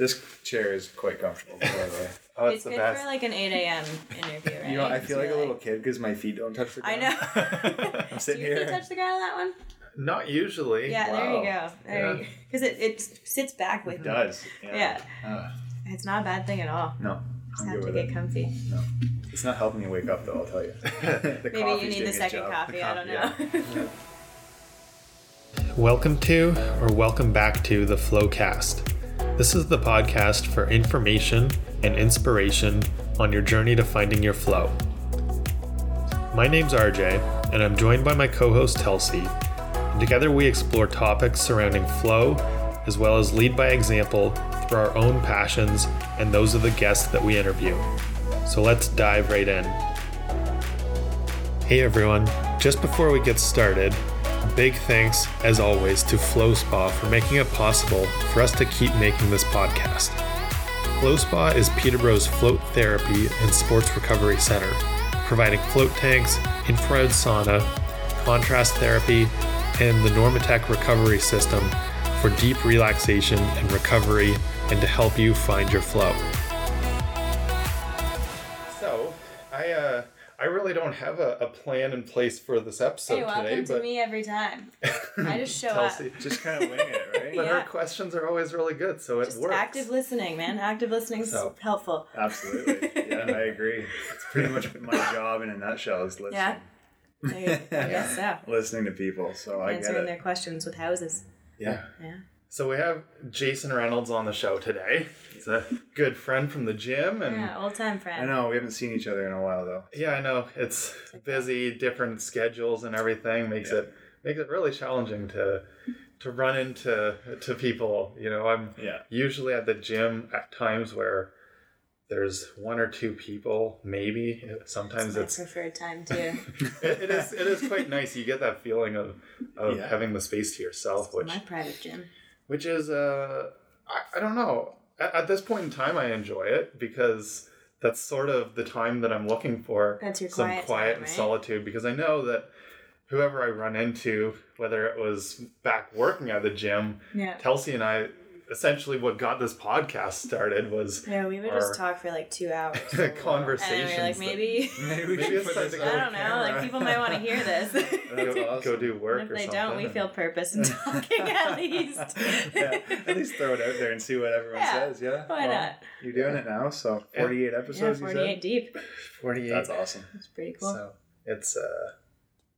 This chair is quite comfortable. By the way. Oh, it's good for like an 8 a.m. interview, right? You know, I feel It's like a little kid because my feet don't touch the I ground. know. I'm sitting Do your feet here. touch the ground on that one? Not usually. Yeah, there you go. There you Because it, it sits back with It me. does. Yeah. Uh, It's not a bad thing at all. no. Just I'm have to get it. comfy. It's not helping you wake up though. I'll tell you. Maybe you need the its second job. coffee. I don't know. Yeah. Welcome to, or welcome back to, the Flowcast. This is the podcast for information and inspiration on your journey to finding your flow. My name's RJ, and I'm joined by my co host Telsey. Together we explore topics surrounding flow, as well as lead by example through our own passions and those of the guests that we interview. So let's dive right in. Hey everyone, just before we get started, big thanks as always to Flow Spa for making it possible for us to keep making this podcast. Flow Spa is Peterborough's float therapy and sports recovery center, providing float tanks, infrared sauna, contrast therapy, and the Normatec recovery system for deep relaxation and recovery and to help you find your flow. I really don't have a, a plan in place for this episode hey, welcome today, to me every time. I just show up. Just kind of wing it, right? But Yeah. her questions are always really good, so it works. active listening, man. Active listening is So- helpful. Absolutely. Yeah, I agree. It's pretty much my job in a nutshell is listening. Yeah. I guess so. Listening to people. So I get Answering it. their questions with houses. Yeah. Yeah. So we have Jason Reynolds on the show today. He's a good friend from the gym, and Yeah, old time friend. I know we haven't seen each other in a while though. Yeah, I know it's busy, different schedules and everything makes Yeah. it makes it really challenging to to run into to people. You know, I'm Yeah. usually at the gym at times where there's one or two people, maybe. Sometimes My it's preferred time too. it, it is it is quite nice. You get that feeling of of Yeah. having the space to yourself, which My private gym. Which is uh I, I don't know at, at this point in time i enjoy it because that's sort of the time that i'm looking for That's your some quiet quiet time, and right? solitude because i know that whoever i run into whether it was back working at the gym Yeah. Telsey and i essentially what got this podcast started was Yeah, we would just talk for like two hours. the And conversations like, that- maybe, Maybe we Maybe should it's put this to I don't know, camera. like people might want to hear this. Go, awesome. go do work if or they something don't, we feel purpose in talking at least. yeah, at least throw it out there and see what everyone Yeah, says. Yeah, why not? You're doing it now, so 48 Yeah, episodes. you 48 deep. 48 said? That's awesome. That's pretty cool. So it's uh,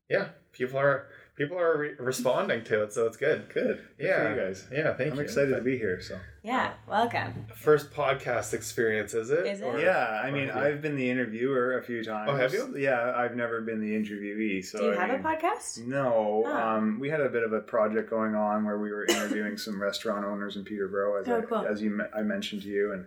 yeah, people are people are re- responding to it, so it's good. Good. Good Yeah, for you guys. Yeah, thank you. I'm excited to be here. So yeah, welcome. First podcast experience, is it? Is it? Or- yeah, I mean, or have you- I've been the interviewer a few times. Oh, have you? Yeah, I've never been the interviewee. So Do you I have a podcast? No, Oh. um, we had a bit of a project going on where we were interviewing some restaurant owners in Peterborough, as, Oh, I, cool. as you I mentioned to you, and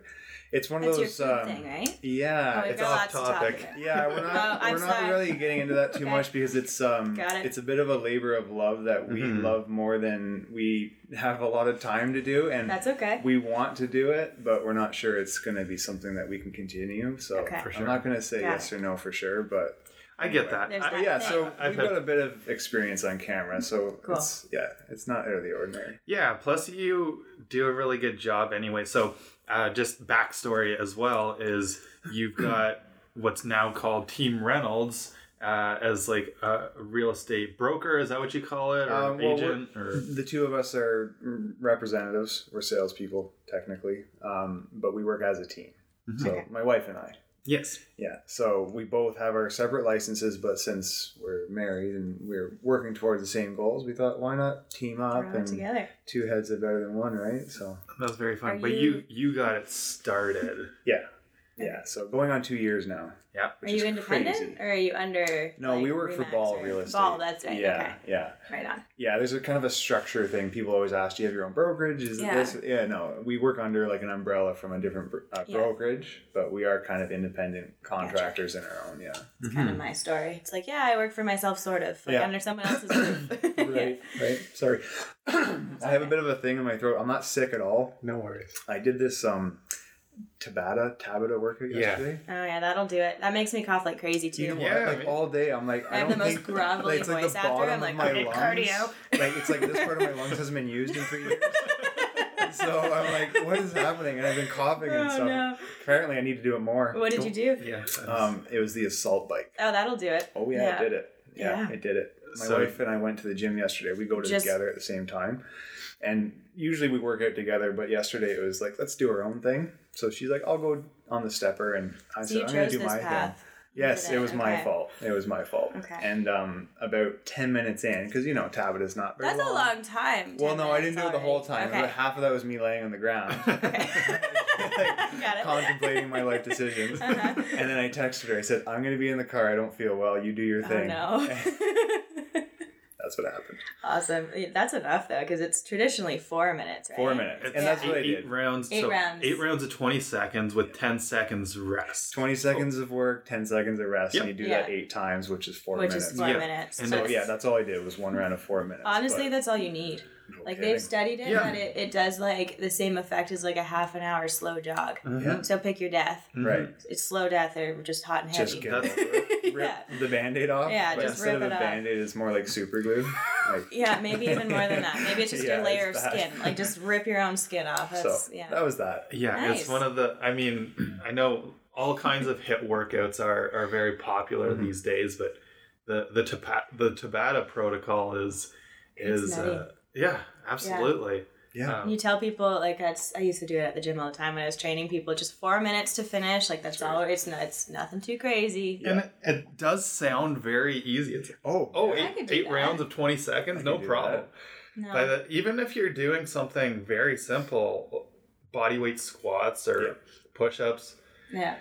it's one of That's your those. food um, thing, right? Yeah, oh, we've it's got off lots to topic. Yeah, we're not Oh, we're not really getting into that too Okay. much because it's um Got it. it's a bit of a labor of love that we Mhm. love more than we have a lot of time to do and That's okay. we want to do it, but we're not sure it's going to be something that we can continue. So Okay. For I'm sure. not going to say Got yes or no for sure, but I get that. There's I- that. but yeah. thing. So I've we've had- got a bit of experience on camera, so Cool. it's yeah, it's not out of the ordinary. yeah. Plus, you do a really good job anyway. So, uh, just backstory as well is you've got what's now called Team Reynolds. Uh, as like a real estate broker, is that what you call it, or Um, well, agent, or The two of us are representatives. We're salespeople technically, um, but we work as a team. Mhm. So Okay. my wife and I. yes, Yeah, so we both have our separate licenses, but since we're married and we're working towards the same goals, we thought, why not team up? Throw And together. two heads are better than one, right? So that was very fun. Are but you- you you got it started. yeah, yeah. So going on two years now. Yeah. Are you independent crazy. or are you under? No, like, we work for Ball or- Real Estate. Ball, that's right. Yeah, yeah, Right on. yeah. There's a kind of a structure thing. People always ask, "Do you have your own brokerage?" Is Yeah. this? Yeah, no. We work under like an umbrella from a different bro- uh, Yeah. brokerage, but we are kind of independent contractors in our own. Yeah. It's kind of my story. It's like, yeah, I work for myself, sort of, like Yeah. under someone else's roof. right, right. Sorry, I have a bit of a thing in my throat. I'm not sick at all. No worries. I did this um Tabata Tabata workout Yeah. yesterday. Oh yeah, that'll do it. That makes me cough like crazy too. You know Yeah. Like all day, I'm like, I, I have don't the most think like, it's like voice the after. bottom I'm like, of my I did lungs. cardio. Like it's like this part of my lungs hasn't been used in three years. so I'm like, what is happening? And I've been coughing and Oh, stuff. no. Apparently, I need to do it more. What did you do? Yeah. Um, it was the assault bike. Oh, that'll do it. Oh yeah, I did it. Yeah, Yeah. I did it. My So- wife and I went to the gym yesterday. We go to Just- together at the same time, and usually we work out together. But yesterday it was like, let's do our own thing. So she's like, I'll go on the stepper, and I So said, I'm gonna do my path. thing. Yes, it was my okay. fault. It was my fault. Okay. And um, about ten minutes in, because you know Tabata's not very That's a long time. Well, no, I didn't do it the whole time. Okay. About half of that was me laying on the ground. Okay. Like, contemplating my life decisions. Uh-huh. And then I texted her. I said, "I'm going to be in the car. I don't feel well. You do your thing." Oh thing." no. That's what happened. awesome. That's enough though, because it's traditionally four minutes, right? Four minutes, It's and that's eight, what I eight rounds. Eight so rounds. Eight rounds of 20 seconds with 10 seconds rest. Twenty seconds of work, ten seconds of rest, Yep. and you do Yeah. that eight times, which is four Which minutes. is four Yeah. minutes. And so That's- yeah, that's all I did was one round of four minutes. honestly, but that's all you need. No Like kidding. they've studied it, Yeah. that it, it does like the same effect as like a half an hour slow jog. Yeah. So pick your death. Mhm. right. It's slow death or just hot and Just heavy. get That's- Rip yeah. the band-aid off. Yeah, but just instead rip of it a off. band-aid, it's more like super glue. Like, Yeah, maybe even more than that. Maybe it's just Yeah, your layer of bad. skin. Like just rip your own skin off. That's so yeah. that was that. Yeah, Nice. it's one of the. I mean, I know all kinds of HIIT workouts are, are very popular Mm-hmm. these days, but the the Taba- the Tabata protocol is is nutty. uh, yeah, absolutely. Yeah. Um, you tell people like that's I used to do it at the gym all the time when I was training people just four minutes to finish like that's all it's no, it's nothing too crazy and it, it does sound very easy. It's Oh, oh, I eight, eight rounds of twenty seconds, I no problem. no By the, even if you're doing something very simple, body weight squats or Yeah. push ups, yeah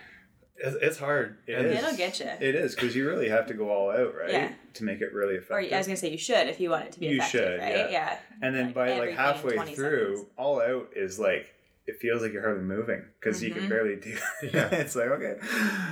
it's, it's hard. It And is. it'll get you It is because you really have to go all out, right? Yeah. To make it really or effective. I was gonna say you should if you want it to be You effective should, right yeah. and then like by like halfway through, seconds. all out is like it feels like you're hardly moving because you can Mhm. barely do. Yeah. it's like okay.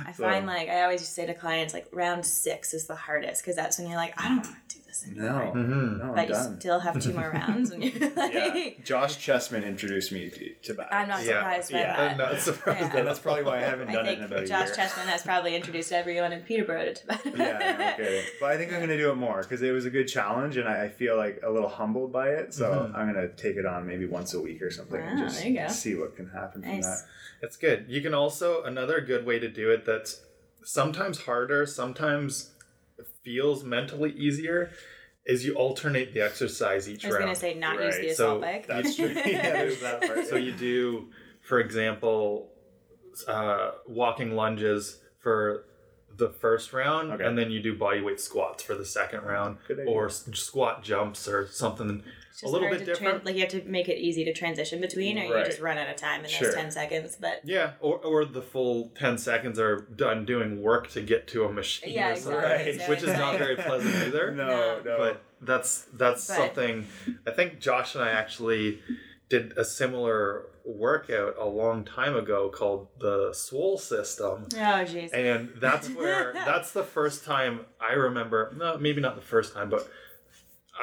I find like I always just say to clients like round six is the hardest because that's when you're like I don't want to do this no, anymore no, I'm but you done. still have two more rounds and you're like yeah, Josh Chessman introduced me to, to that. I'm not Yeah. surprised by Yeah. that I'm not surprised. Yeah. at and that's probably why I haven't I done it think in about a Josh year. Chestman has probably introduced everyone in Peterborough to Tabata. yeah, no kidding. But I think I'm gonna do it more because it was a good challenge, and I, I feel like a little humbled by it. So Mhm. I'm gonna take it on maybe once a week or something, and just there you go. see what can happen from Nice. that. It's good. You can also another good way to do it that's sometimes harder, sometimes feels mentally easier, is you alternate the exercise each round. I was round. gonna say not use Right, the so assault bike. That's true. yeah, that part. so you do, for example, uh, walking lunges for the first round, Okay. and then you do body weight squats for the second oh, round, or squat jumps or something a little bit to tran- different. like you have to make it easy to transition between, or you just run out of time in Sure. those ten seconds. But Yeah, or, or the full 10 seconds are done doing work to get to a machine Yeah, or something, exactly. Right. which is not very pleasant either. no, No. no. But that's that's But- something I think Josh and I actually did a similar workout a long time ago called the Swole system. oh jeez, And that's where that's the first time I remember, no, maybe not the first time, but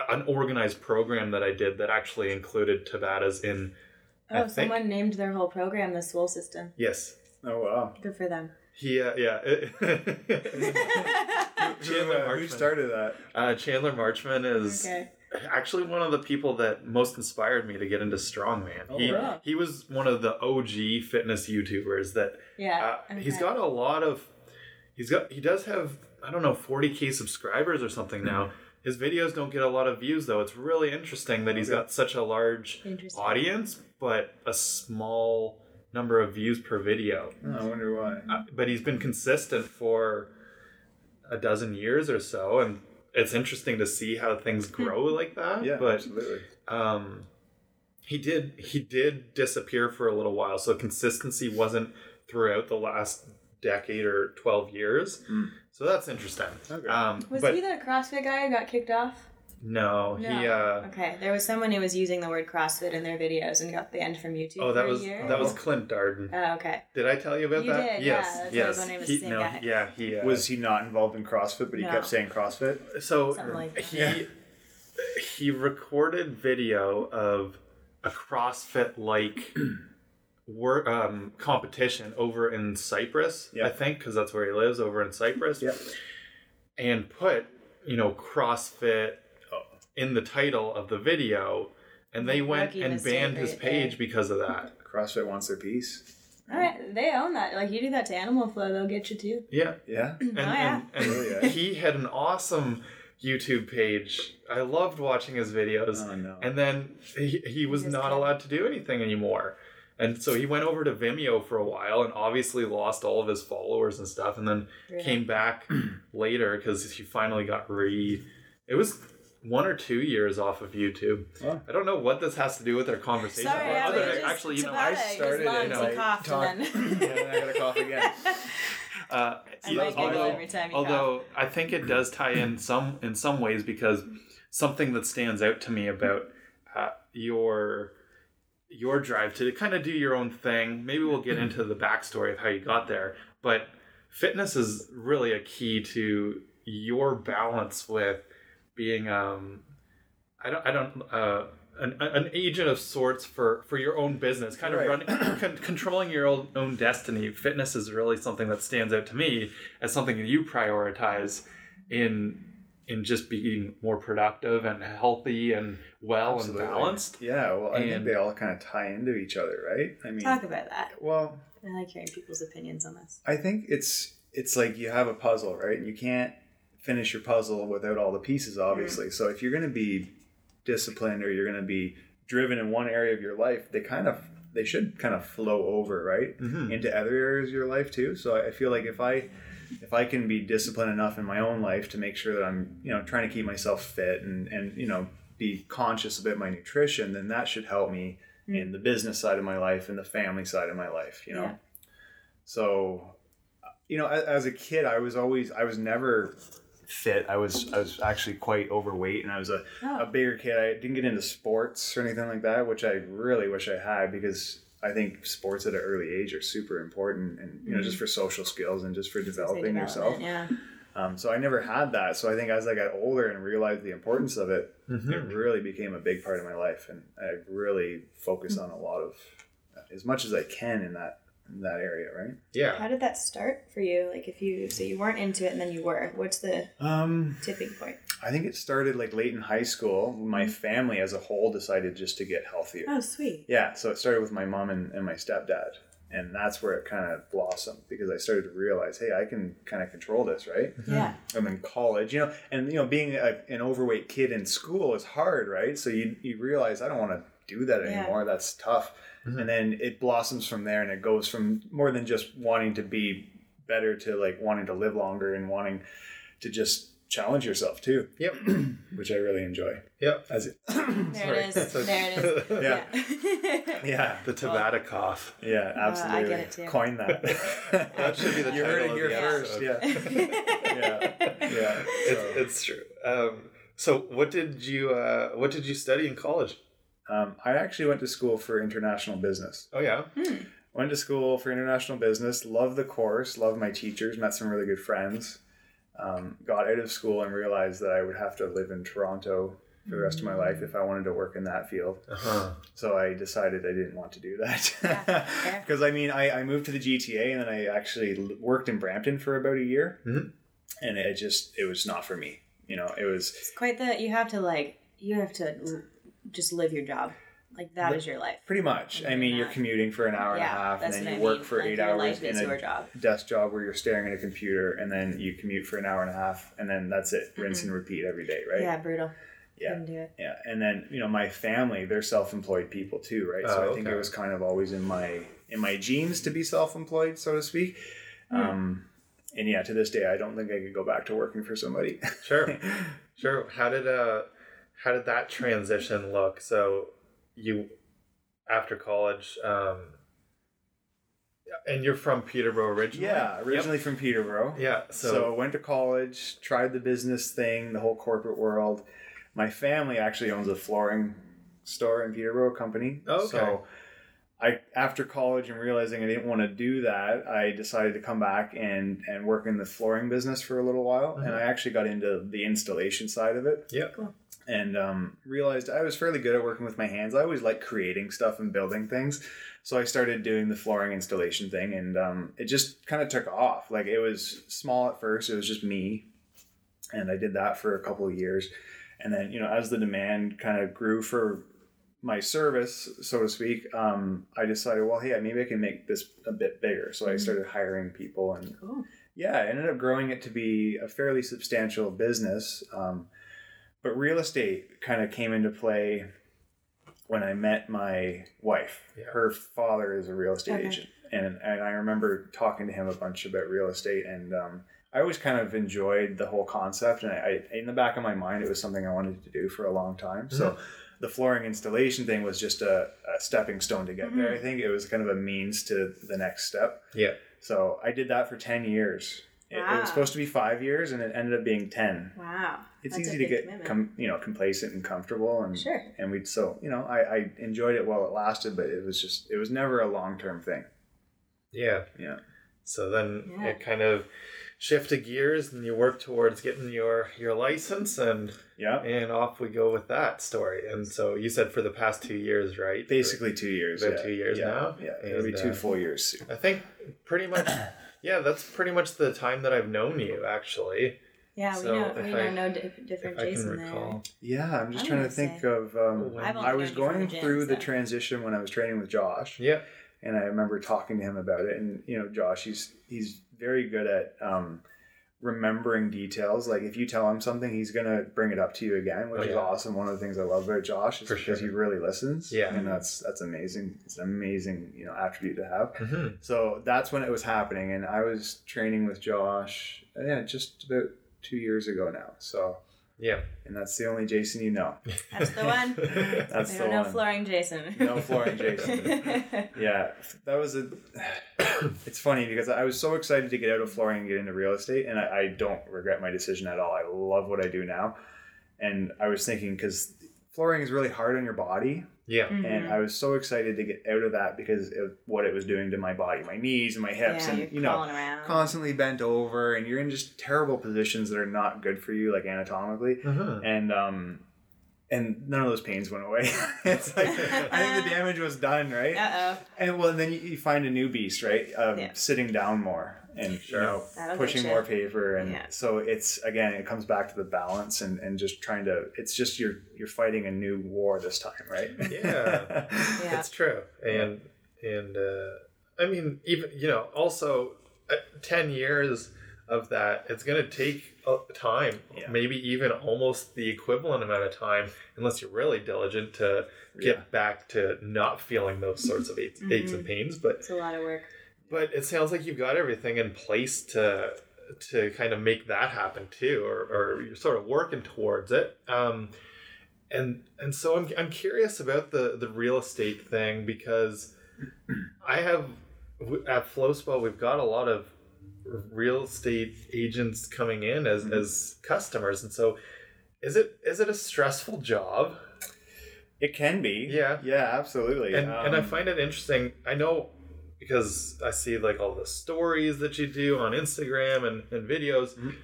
an organized program that I did that actually included Tabatas in I oh think- someone named their whole program the Swole System. yes. oh wow. Good for them. He uh, yeah. Who, Chandler uh, who started that? Uh, Chandler Marchman is okay. Actually one of the people that most inspired me to get into strongman. Oh, he wow. he was one of the OG fitness YouTubers that Yeah. uh, he's okay. got a lot of he's got he does have I don't know 40k subscribers or something now. His videos don't get a lot of views though. It's really interesting that he's got such a large audience but a small number of views per video. Oh, I wonder why. Uh, but he's been consistent for a dozen years or so and it's interesting to see how things grow like that Yeah, but absolutely. um he did he did disappear for a little while so consistency wasn't throughout the last decade or 12 years Mm. so that's interesting Okay. um Was but he the CrossFit guy who got kicked off? No, he No. uh Okay, there was someone who was using the word CrossFit in their videos and got banned from YouTube oh that for was a year. that was clint darden Oh, okay. did i tell you about You that did, yeah, yes that's why I was yes wondering if it was he, no, guy. yeah he uh, Was he not involved in CrossFit, but he No. kept saying CrossFit? so like that. he Yeah. he recorded video of a CrossFit like work um, competition over in Cyprus, Yeah. I think, because that's where he lives, over in Cyprus, Yep. and put you know CrossFit. In the title of the video, and they went Rookie and mistake banned his right there. page because of that. CrossFit wants their piece. All right, they own that. Like you do that to Animal Flow, they'll get you too. Yeah, Yeah. and, Oh, yeah. and, and Really, eh? he had an awesome YouTube page. I loved watching his videos. Oh no. And then he, he was just not can't- allowed to do anything anymore. And so he went over to Vimeo for a while and obviously lost all of his followers and stuff. And then Yeah. came back later because he finally got re. It was one or two years off of YouTube. Oh. I don't know what this has to do with our conversation. Sorry, but yeah, other we than- just actually, you know, I, started lungs, and I coughed, talked- and then I gotta cough again. uh, I you- although, every time you although I think it does tie in some in some ways because something that stands out to me about uh, your your drive to kind of do your own thing. Maybe we'll get into the backstory of how you got there, but fitness is really a key to your balance with being um I don't I don't uh an, an agent of sorts for for your own business kind of Right. running con- controlling your own, own destiny fitness is really something that stands out to me as something that you prioritize in in just being more productive and healthy and well Absolutely. and balanced Yeah, well, I think they all kind of tie into each other, right? I mean, talk about that. well, I like hearing people's opinions on this. I think it's it's like you have a puzzle, right? And you can't finish your puzzle without all the pieces, obviously. So if you're going to be disciplined or you're going to be driven in one area of your life, they kind of they should kind of flow over, right, Mhm. into other areas of your life too. So I feel like if I if I can be disciplined enough in my own life to make sure that I'm, you know, trying to keep myself fit and and you know be conscious about my nutrition, then that should help me in the business side of my life and the family side of my life, you know. Yeah. So, you know, as, as a kid, I was always I was never fit. I was I was actually quite overweight, and I was a, Oh. a bigger kid. I didn't get into sports or anything like that, which I really wish I had because I think sports at an early age are super important, and you know, just for social skills and just for developing yourself. Yeah. Um, so I never had that. So I think as I got older and realized the importance of it, Mhm. it really became a big part of my life, and I really focus on a lot of as much as I can in that in that area, right? yeah How did that start for you? Like, if you so you weren't into it and then you were. What's the Um, tipping point? I think it started like late in high school. My family as a whole decided just to get healthier. Oh, sweet. Yeah, so it started with my mom and, and my stepdad. And that's where it kind of blossomed because I started to realize, hey, I can kind of control this, right? Yeah. I'm in college, you know, and you know, being a, an overweight kid in school is hard, right? So you you realize I don't want to do that Yeah. anymore. That's tough. And then it blossoms from there, and it goes from more than just wanting to be better to like wanting to live longer and wanting to just challenge yourself too, yep which I really enjoy. yep As it, There it is. There it is. Yeah. Yeah. yeah, the Tabata cough yeah, I absolutely. get it too. Coin that. That should be the you heard title it here first. Yeah, yeah, yeah. it's, it's true um, so what did you uh, what did you study in college Um, I actually went to school for international business. oh yeah Went to school for international business. Loved the course. Loved my teachers. Met some really good friends. Um, got out of school and realized that I would have to live in Toronto for the rest of my life if I wanted to work in that field. uh-huh. So I decided I didn't want to do that. Yeah, fair. Because I mean, I, I moved to the GTA and then I actually worked in Brampton for about a year, Mhm. and it just it was not for me. You know, it was It's quite the. You have to like. You have to l- just live your job. Like that is your life. pretty much. I mean, you're Yeah. commuting for an hour and a half, and then you I work mean. for like, eight your hours life in is a your job. desk job where you're staring at a computer, and then you commute for an hour and a half, and then that's it, rinse and repeat every day, right? Yeah, brutal. Yeah. Do it. Yeah, and then you know my family, they're self-employed people too, right? So Oh, I think okay. it was kind of always in my in my genes to be self-employed, so to speak. Um, and yeah, to this day, I don't think I could go back to working for somebody. Sure. Sure. How did uh how did that transition look? So you after college, um and you're from Peterborough originally? yeah, Yep. originally from Peterborough. Yeah. So, So, went to college, tried the business thing, the whole corporate world. My family actually owns a flooring store in Peterborough company. Oh, okay. So I after college and realizing I didn't want to do that, I decided to come back and and work in the flooring business for a little while. And Mhm. I actually got into the installation side of it yeah. And um, realized I was fairly good at working with my hands. I always like creating stuff and building things. So I started doing the flooring installation thing, and um, it just kind of took off. Like it was small at first; it was just me, and I did that for a couple of years. And then, you know, as the demand kind of grew for my service, so to speak, um, I decided, well, hey, maybe I can make this a bit bigger. So I started hiring people, and Cool. yeah, I ended up growing it to be a fairly substantial business. Um, but real estate kind of came into play when I met my wife. Yeah. Her father is a real estate Okay. agent, and and I remember talking to him a bunch about real estate, and um, I always kind of enjoyed the whole concept, and I, I in the back of my mind, it was something I wanted to do for a long time. So. The flooring installation thing was just a, a stepping stone to get there. I think it was kind of a means to the next step. Yeah. So I did that for 10 years. It, it was supposed to be five years and it ended up being 10. Wow. It's That's easy to get, com, you know, complacent and comfortable. And, Sure. and we, so, you know, I, I enjoyed it while it lasted, but it was just, it was never a long-term thing. Yeah. Yeah. So then Yeah. it kind of shifted gears and you work towards getting your your license and Yeah. and off we go with that story. And so you said for the past two years, right? Basically two years. About yeah. two years yeah. now? Yeah. It'll be two uh, full years soon. I think pretty much yeah, that's pretty much the time that I've known you actually. Yeah, we know if we I- know no di- different If I can Jason there. recall. Yeah. I'm just I'm trying to think say- of, um, When- I've only I was known you from going the gym, through the transition when I was training with Josh. Yeah. and I remember talking to him about it. And you know, Josh, he's he's very good at um, remembering details. Like if you tell him something, he's gonna bring it up to you again, which Oh, is awesome. One of the things I love about Josh is For because sure. he really listens. Yeah. and that's that's amazing. It's an amazing you know attribute to have. hmm So that's when it was happening, and I was training with Josh. Yeah, just about two years ago now. So. Yeah. And that's the only Jason you know. That's the one. That's we the don't know one. flooring Jason. No flooring Jason. Yeah, that was a. It's funny because I was so excited to get out of flooring and get into real estate, and I, I don't regret my decision at all. I love what I do now, and I was thinking because flooring is really hard on your body, Yeah. Mhm. and I was so excited to get out of that because of what it was doing to my body, my knees and my hips, yeah, and you're you know, around. constantly bent over, and you're in just terrible positions that are not good for you, like anatomically Mhm. and um and none of those pains went away it's like i think the damage was done right Uh oh. and well and then you, you find a new beast right um, Yeah. sitting down more and Sure. you know That'll pushing get ya. more paper and Yeah. so it's again it comes back to the balance and and just trying to it's just you're you're fighting a new war this time right Yeah. Yeah. It's true, and and uh, I mean, even you know, also uh, ten years of that, it's gonna take uh, time, Yeah. maybe even almost the equivalent amount of time, unless you're really diligent to get Yeah. back to not feeling those sorts of aches, aches and pains. But It's a lot of work. But it sounds like you've got everything in place to to kind of make that happen too, or, or you're sort of working towards it. Um, and and so I'm, I'm curious about the the real estate thing because I have at Flowspa we've got a lot of real estate agents coming in as as customers, and so is it is it a stressful job? it can be Yeah. yeah absolutely and and I Um, find it interesting. I know because I see like all the stories that you do on Instagram and, and videos, Mhm.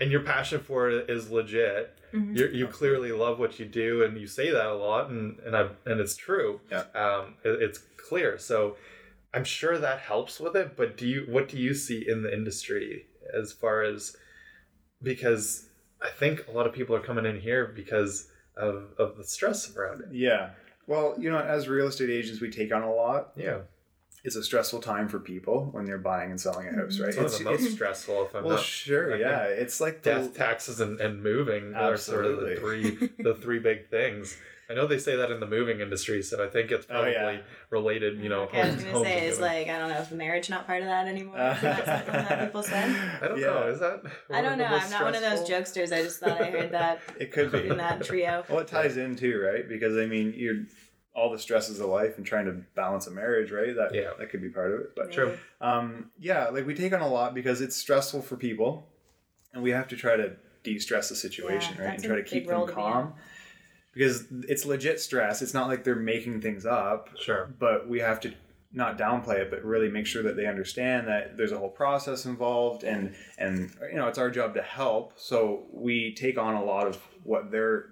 and your passion for it is legit. Mhm. You you clearly love what you do, and you say that a lot, and and I and it's true. Yeah. Um, it- it's clear. So I'm sure that helps with it. But do you what do you see in the industry as far as because I think a lot of people are coming in here because of of the stress around it. yeah well you know as real estate agents we take on a lot Yeah. It's a stressful time for people when they're buying and selling a house mm-hmm. right It's one it's, of the most it's- stressful if I'm well not sure I yeah it's like the, death, taxes, and, and moving are sort of the three the three big things. I know they say that in the moving industry, so I think it's Oh, probably yeah. related. You know, Okay, I was gonna say and it's like I don't know if marriage not part of that anymore. That people say? I don't yeah. know. Is that? I don't know. I'm not one of those jokesters. I just thought I heard that It could be. in that trio. Well, it ties in too, right? Because I mean, you're all the stresses of life and trying to balance a marriage, right? That Yeah. that could be part of it. But True. um, yeah, like we take on a lot because it's stressful for people, and we have to try to de-stress the situation, Yeah, right? And try to keep them to be calm. Because it's legit stress. It's not like they're making things up, Sure. but we have to not downplay it, but really make sure that they understand that there's a whole process involved, and and you know it's our job to help. So we take on a lot of what they're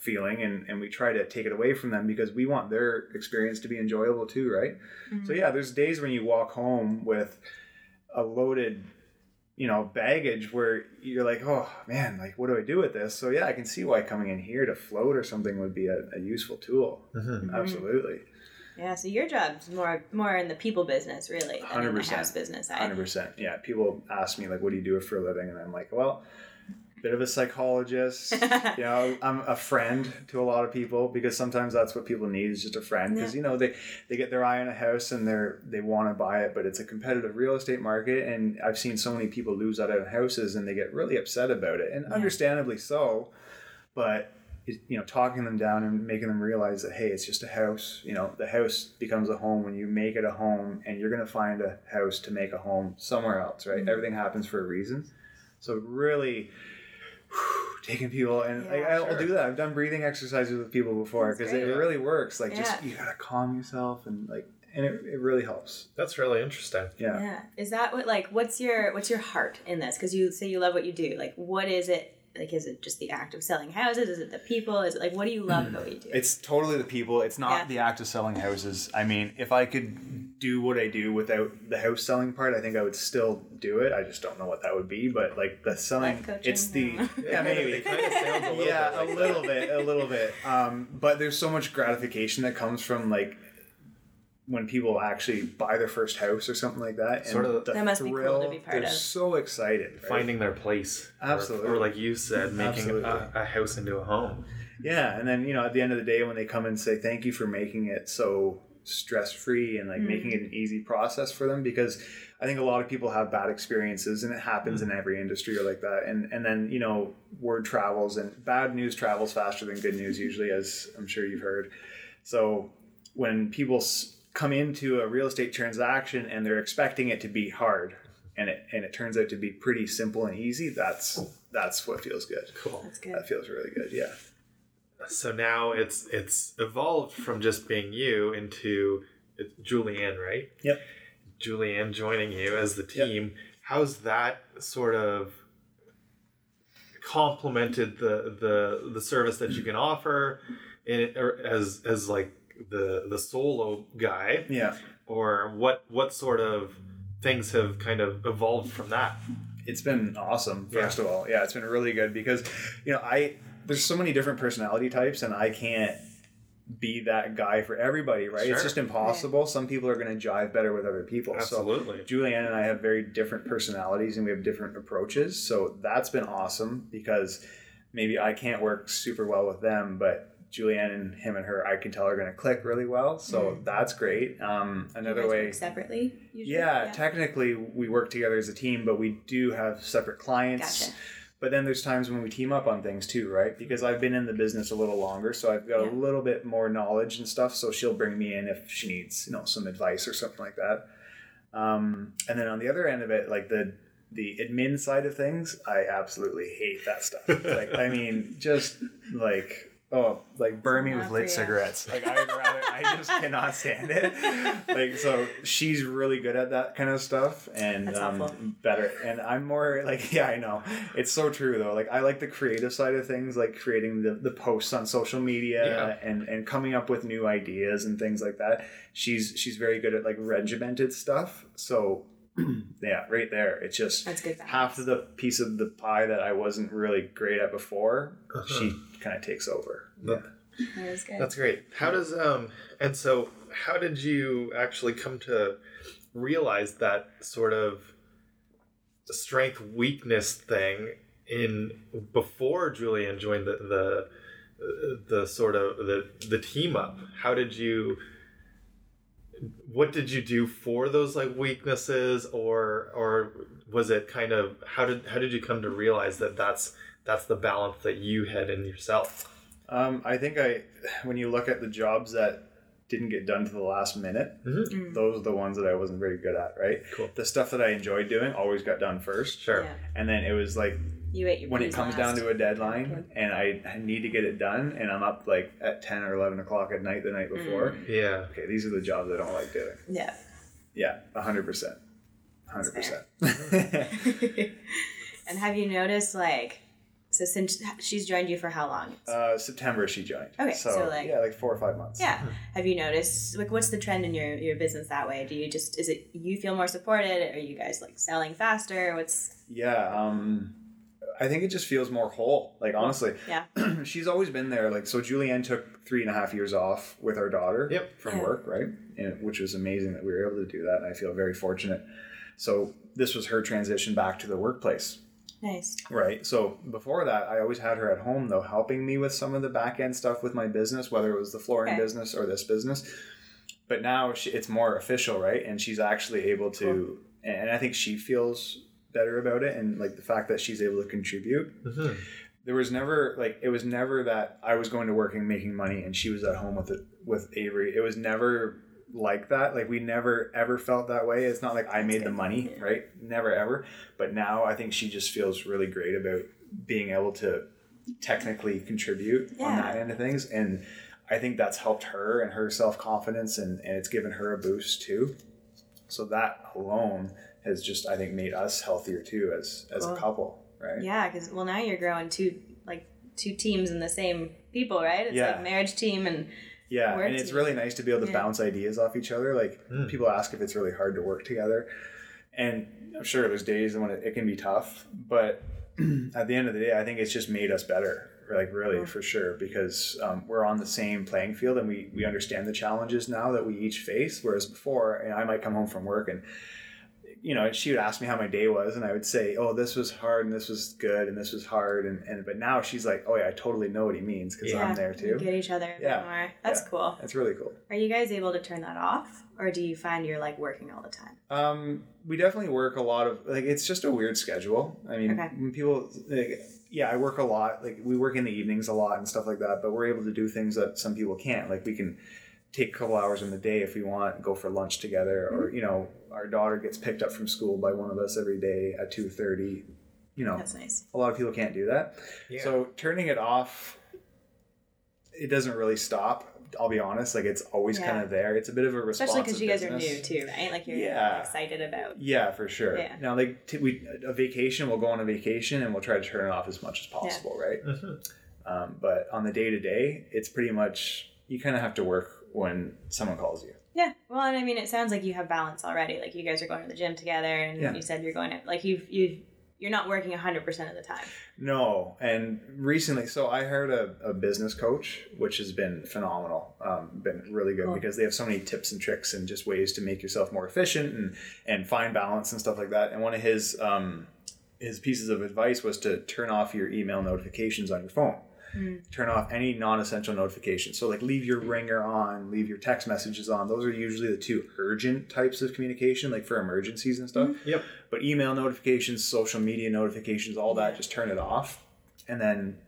feeling, and and we try to take it away from them because we want their experience to be enjoyable too, right? So yeah, there's days when you walk home with a loaded you know baggage where you're like oh man like what do i do with this so yeah i can see why coming in here to float or something would be a, a useful tool Mhm. absolutely Yeah, so your job's more more in the people business, really, than in the 100%. house business side. 100% yeah people ask me like what do you do for a living and i'm like well bit of a psychologist you know i'm a friend to a lot of people because sometimes that's what people need is just a friend because Yeah. you know they they get their eye on a house and they're they want to buy it but it's a competitive real estate market and i've seen so many people lose out on houses and they get really upset about it and Yeah. understandably so but it- you know talking them down and making them realize that hey it's just a house you know the house becomes a home when you make it a home and you're going to find a house to make a home somewhere else right Mhm. everything happens for a reason so really taking people and like, I'll sure. do that. I've done breathing exercises with people before because it really works. Like just you gotta calm yourself and like and it, it really helps. That's really interesting. Yeah. Yeah. Is that what like what's your what's your heart in this? Because you say you love what you do. Like what is it? Like is it just the act of selling houses? Is it the people? Is it like what do you love about what you do? It's totally the people. It's not Yeah. the act of selling houses. I mean, if I could do what I do without the house selling part, I think I would still do it. I just don't know what that would be. But like the selling, coaching, it's the I yeah maybe kind of a little yeah, bit like a that. little bit, a little bit. Um, but there's so much gratification that comes from like when people actually buy their first house or something like that. And Sort of- the That must be cool to be part they're of. so excited. right? Finding their place. Or- Absolutely. Or, like you said, making a, a house into a home. Yeah, and then you know at the end of the day when they come and say thank you for making it so stress free and like Mm. making it an easy process for them because I think a lot of people have bad experiences and it happens Mm. in every industry or like that and and then you know word travels and bad news travels faster than good news usually as I'm sure you've heard. So when people s- come into a real estate transaction and they're expecting it to be hard and it and it turns out to be pretty simple and easy that's that's what feels good. Cool. That's good. That feels really good. Yeah. So now it's it's evolved from just being you into it's Julianne, right? Yep. Julianne joining you as the Yep. team. How's that sort of complemented the the the service that you can offer in or as as like the the solo guy Yeah. or what what sort of things have kind of evolved from that? it's been awesome first of all yeah it's been really good because you know i there's so many different personality types and i can't be that guy for everybody right it's just impossible some people are going to jive better with other people Absolutely. so julianne and i have very different personalities and we have different approaches so that's been awesome because maybe i can't work super well with them but Julianne and him and her, I can tell are going to click really well. So Mm. that's great. Um, You another guys way, work separately. Usually? yeah, technically we work together as a team, but we do have separate clients. Gotcha. But then there's times when we team up on things too, right? Because I've been in the business a little longer, so I've got Yeah. a little bit more knowledge and stuff. So she'll bring me in if she needs, you know, some advice or something like that. Um, and then on the other end of it, like the the admin side of things, I absolutely hate that stuff. like, I mean, just like. Oh, like burn me Not with lit you. cigarettes. Like I would rather, I just cannot stand it. Like so, she's really good at that kind of stuff, and That's um, helpful. better. And I'm more like, yeah, I know. It's so true though. Like I like the creative side of things, like creating the, the posts on social media Yeah. and and coming up with new ideas and things like that. She's she's very good at like regimented stuff. So yeah, right there. It's just That's good. half of the piece of the pie that I wasn't really great at before. Uh-huh. She kind of takes over. That- That is good. That's great. How does um and so how did you actually come to realize that sort of strength weakness thing in before Julianne joined the the the sort of the the team up? How did you what did you do for those like weaknesses or or was it kind of how did how did you come to realize that that's that's the balance that you had in yourself? Um, I think I, when you look at the jobs that didn't get done to the last minute, Mm. those are the ones that I wasn't very good at, right? Cool. The stuff that I enjoyed doing always got done first. Sure. Yeah. And then it was like You ate your when it comes last. down to a deadline and I, I need to get it done and I'm up like at 10 or 11 o'clock at night the night before. Yeah. Okay, these are the jobs I don't like doing. Yeah. Yeah, 100%. 100%. and have you noticed like So since she's joined you for how long? Uh, September she joined. Okay, so, so, like- yeah, like four or five months. Yeah. Have you noticed like what's the trend in your your business that way? Do you just is it you feel more supported? Are you guys like selling faster? What's Yeah, um, I think it just feels more whole. Like honestly, yeah. she's always been there. Like so, Julianne took three and a half years off with our daughter. Yep. From Yeah. work, right? And which was amazing that we were able to do that. And I feel very fortunate. So this was her transition back to the workplace. Nice. Right. So before that, I always had her at home though, helping me with some of the back end stuff with my business, whether it was the flooring Okay. business or this business. But now she, it's more official, right? And she's actually able to, and I think she feels better about it, and like the fact that she's able to contribute. Mhm. There was never like it was never that I was going to work and making money, and she was at home with it with Avery. It was never like that. Like we never ever felt that way. It's not like I made the money, Yeah. right? Never ever. But now I think she just feels really great about being able to technically contribute on that end of things. And I think that's helped her and her self confidence and, and it's given her a boost too. So that alone has just I think made us healthier too as as a couple, right? Yeah, because well now you're growing two like two teams in the same people, right? It's Yeah. like marriage team and Yeah, and it's team. really nice to be able to Yeah. bounce ideas off each other. Like Mm. people ask if it's really hard to work together, and I'm sure there's days when it, it can be tough. But at the end of the day, I think it's just made us better. Like really, Cool. for sure, because um, we're on the same playing field and we we understand the challenges now that we each face. Whereas before, and I might come home from work and you know, she would ask me how my day was, and I would say, "Oh, this was hard, and this was good, and this was hard," and, and but now she's like, "Oh yeah, I totally know what he means because yeah, I'm there you too." get each other Yeah. more. That's Yeah. cool. That's really cool. Are you guys able to turn that off, or do you find you're like working all the time? Um, we definitely work a lot of like it's just a weird schedule. I mean, Okay. when people, like, yeah, I work a lot. Like we work in the evenings a lot and stuff like that. But we're able to do things that some people can't. Like we can take a couple hours in the day if we want, go for lunch together, Mm-hmm. or you know, our daughter gets picked up from school by one of us every day at two thirty. You know, That's nice. a lot of people can't do that. Yeah. So turning it off, it doesn't really stop. I'll be honest. Like it's always Yeah. kind of there. It's a bit of a Especially because you guys are new too, right? Like you're Yeah. excited about. Yeah, for sure. Yeah. Now, like t- we a vacation, we'll go on a vacation and we'll try to turn it off as much as possible, right? Mhm. Um, but on the day to day, it's pretty much you kind of have to work when someone calls you. Yeah. Well, and I mean, it sounds like you have balance already. Like you guys are going to the gym together, and Yeah. you said you're going to like you've you you're not working hundred percent of the time. No, and recently, so I hired a, a business coach, which has been phenomenal, um, been really good Cool. because they have so many tips and tricks and just ways to make yourself more efficient and and find balance and stuff like that. And one of his um, his pieces of advice was to turn off your email notifications on your phone. Mm. Turn off any non-essential notifications. So like leave your ringer on, leave your text messages on. Those are usually the two urgent types of communication, like for emergencies and stuff. Yep. But email notifications, social media notifications, all that, just turn it off and then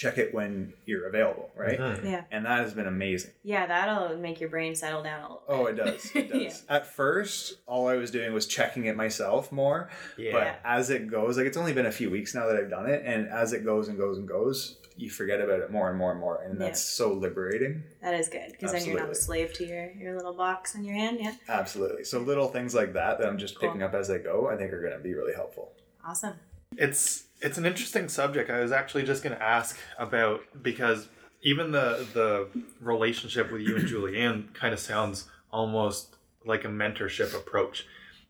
check it when you're available, right? Mhm. Yeah. And that has been amazing. Yeah, that'll make your brain settle down a little. Oh, it does. It does. Yeah. At first, all I was doing was checking it myself more. Yeah. But as it goes, like it's only been a few weeks now that I've done it, and as it goes and goes and goes, you forget about it more and more and more, and Yeah. that's so liberating. That is good because then you're not a slave to your your little box in your hand. Yeah. Absolutely. So little things like that that I'm just Cool. picking up as I go, I think are going to be really helpful. Awesome. It's it's an interesting subject. I was actually just going to ask about because even the the relationship with you and Julianne kind of sounds almost like a mentorship approach.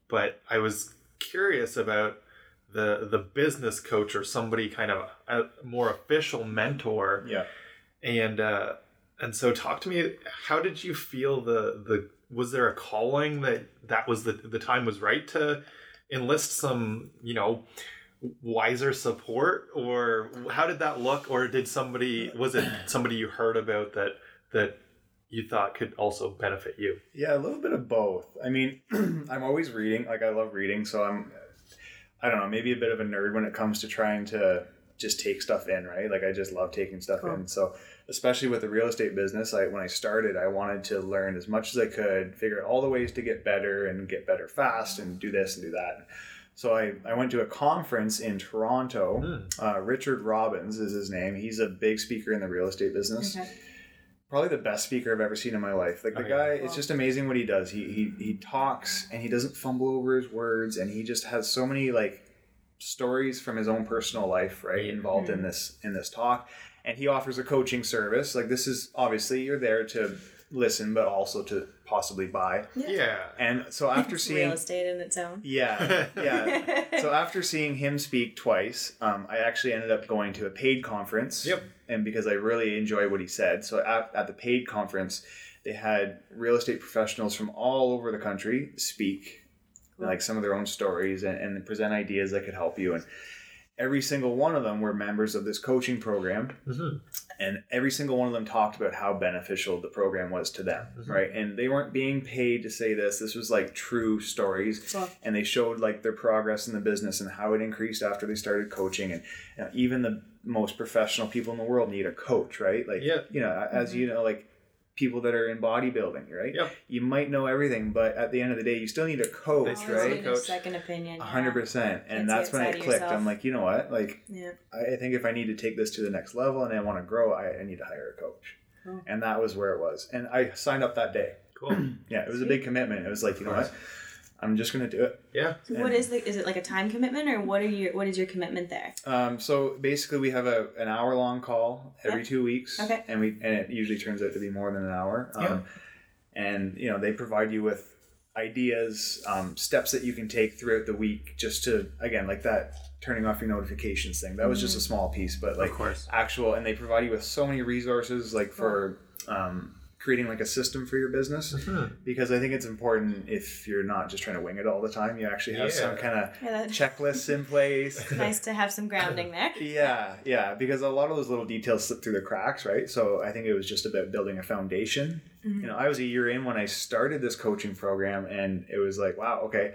But I was curious about the the business coach or somebody kind of a more official mentor Yeah. and uh and so talk to me how did you feel the the was there a calling that that was the the time was right to enlist some you know wiser support or how did that look or did somebody was it somebody you heard about that that you thought could also benefit you Yeah, a little bit of both. I mean, I'm always reading. Like I love reading, so I'm I don't know, maybe a bit of a nerd when it comes to trying to just take stuff in, right? Like I just love taking stuff Cool. in. So, especially with the real estate business, I when I started, I wanted to learn as much as I could, figure out all the ways to get better and get better fast and do this and do that. So I, I went to a conference in Toronto. Hmm. Uh, Richard Robbins is his name. He's a big speaker in the real estate business Okay. probably the best speaker I've ever seen in my life. Like the Oh, yeah. guy, it's just amazing what he does. He he he talks and he doesn't fumble over his words, and he just has so many like stories from his own personal life, right, involved in this in this talk. And he offers a coaching service. Like this is obviously you're there to listen, but also to possibly buy. Yeah. And so after It's seeing real estate in its own. yeah, yeah. so after seeing him speak twice, um, I actually ended up going to a paid conference. Yep. And because I really enjoyed what he said, so at, at the paid conference, they had real estate professionals from all over the country speak, like some of their own stories, and, and present ideas that could help you. And every single one of them were members of this coaching program. Mm-hmm. And every single one of them talked about how beneficial the program was to them mm-hmm. right? And they weren't being paid to say this. This was like true stories. Cool. and they showed like their progress in the business and how it increased after they started coaching. And you know, even the most professional people in the world need a coach right? Like Yeah. you know as mm-hmm. you know like people that are in bodybuilding right Yep. you might know everything but at the end of the day you still need a coach They Always right need a Coach. second opinion. a hundred percent and that's when outside it clicked yourself. i'm like you know what like Yeah. I I think if I need to take this to the next level and I want to grow, I, I need to hire a coach. Cool. And that was where it was. And I signed up that day. Cool. Yeah, it was a big commitment. It was like, you know what? I'm just going to do it. Yeah. So what is the? Is it like a time commitment, or what are your? What is your commitment there? Um, so basically, we have a an hour long call every Yeah. two weeks. Okay. And we and it usually turns out to be more than an hour. Um, Yeah. And you know they provide you with ideas, um, steps that you can take throughout the week, just to again like that turning off your notifications thing. That was just a small piece, but like of course. actual and they provide you with so many resources like for um, creating like a system for your business. Mhm. because i think it's important if you're not just trying to wing it all the time you actually have some kind of Yeah, checklists in place. Nice to have some grounding there. yeah yeah because a lot of those little details slip through the cracks right? So i think it was just about building a foundation. You know i was a year in when i started this coaching program and it was like wow okay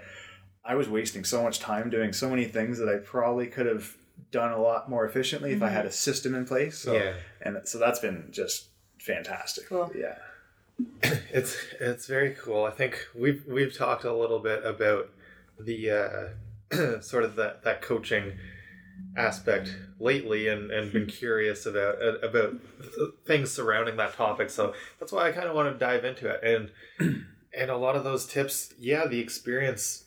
i was wasting so much time doing so many things that i probably could have done a lot more efficiently if i had a system in place. So Yeah. and so that's been just fantastic Cool. yeah It's it's very cool. I think we've we've talked a little bit about the uh, sort of that that coaching aspect lately, and, and been curious about uh, about things surrounding that topic. So that's why I kind of want to dive into it. And and a lot of those tips, yeah, the experience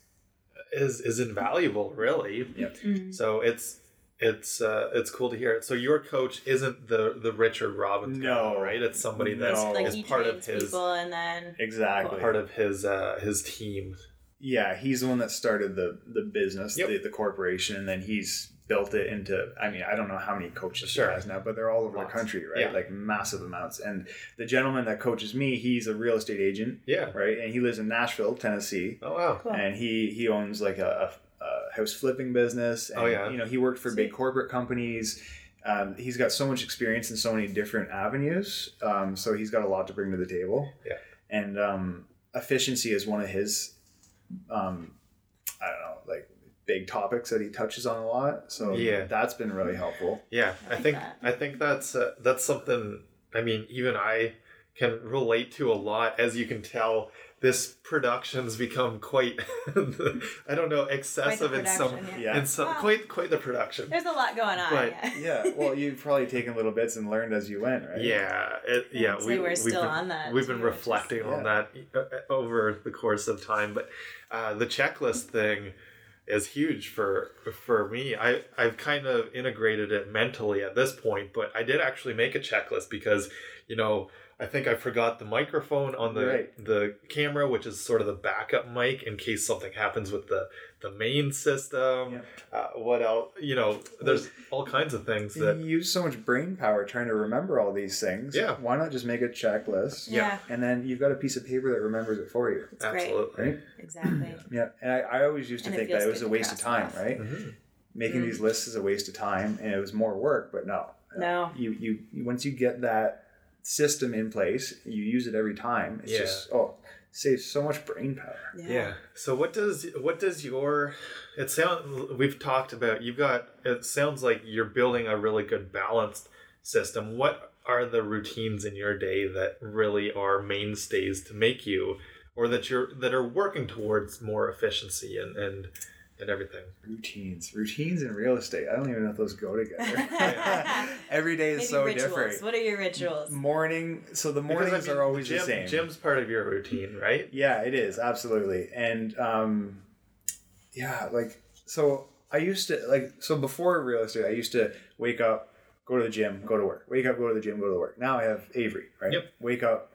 is is invaluable, really. Yep. Mhm. So it's. It's uh, it's cool to hear it. So your coach isn't the the Richard Robbins, guy, No. right? It's somebody that's No. like is he part of his people, and then exactly part of his uh his team. yeah he's the one that started the the business Yep. the, the corporation and then he's built it into i mean i don't know how many coaches Sure. he has now but they're all over Lots. the country right Yeah. like massive amounts and the gentleman that coaches me he's a real estate agent Yeah. right and he lives in nashville tennessee Oh wow. Cool. and he he owns like a, a, a house flipping business and Oh, yeah. you know he worked for big corporate companies um, he's got so much experience in so many different avenues um, so he's got a lot to bring to the table Yeah. and um, efficiency is one of his um, i don't know like big topics that he touches on a lot so Yeah. that's been really helpful Yeah, I I, think that. I think that's uh, that's something. I mean, even I can relate to a lot. As you can tell, this production's become quite. I don't know, excessive in some. production, yeah In some, Wow. quite quite the production. there's a lot going on. But- yeah. yeah well you've probably taken little bits and learned as you went right Yeah, it, yeah. I'd we're we've still been, on that, We've been too, which is- reflecting on Yeah. that uh, over the course of time, but uh, the checklist thing is huge for for me. I I've kind of integrated it mentally at this point, but I did actually make a checklist because you know I think I forgot the microphone on the Right. the camera, which is sort of the backup mic in case something happens with the the main system. Yeah. Uh, what else? You know, there's all kinds of things that you use so much brain power trying to remember all these things Yeah. why not just make a checklist Yeah. and then you've got a piece of paper that remembers it for you It's great. absolutely. right Exactly. yeah and i, I always used to And it think that it was a waste of time off. right Mhm. making Mm. these lists is a waste of time and it was more work but no No. you you you- once you get that system in place you use it every time it's Yeah. just oh saves so much brain power Yeah. So what does what does your it sound we've talked about you've got it sounds like you're building a really good balanced system. What are the routines in your day that really are mainstays to make you or that you're that are working towards more efficiency and and and everything? routines routines in real estate i don't even know if those go together every day is Maybe so rituals. different What are your rituals? morning so the Because, I mornings mean, are always gym, the same Gym's part of your routine, right? Yeah, it is absolutely, and um, yeah, like so. I used to like so before real estate, I used to wake up, go to the gym, go to work. Wake up, go to the gym, go to work. Now I have Avery, right? Yep. Wake up,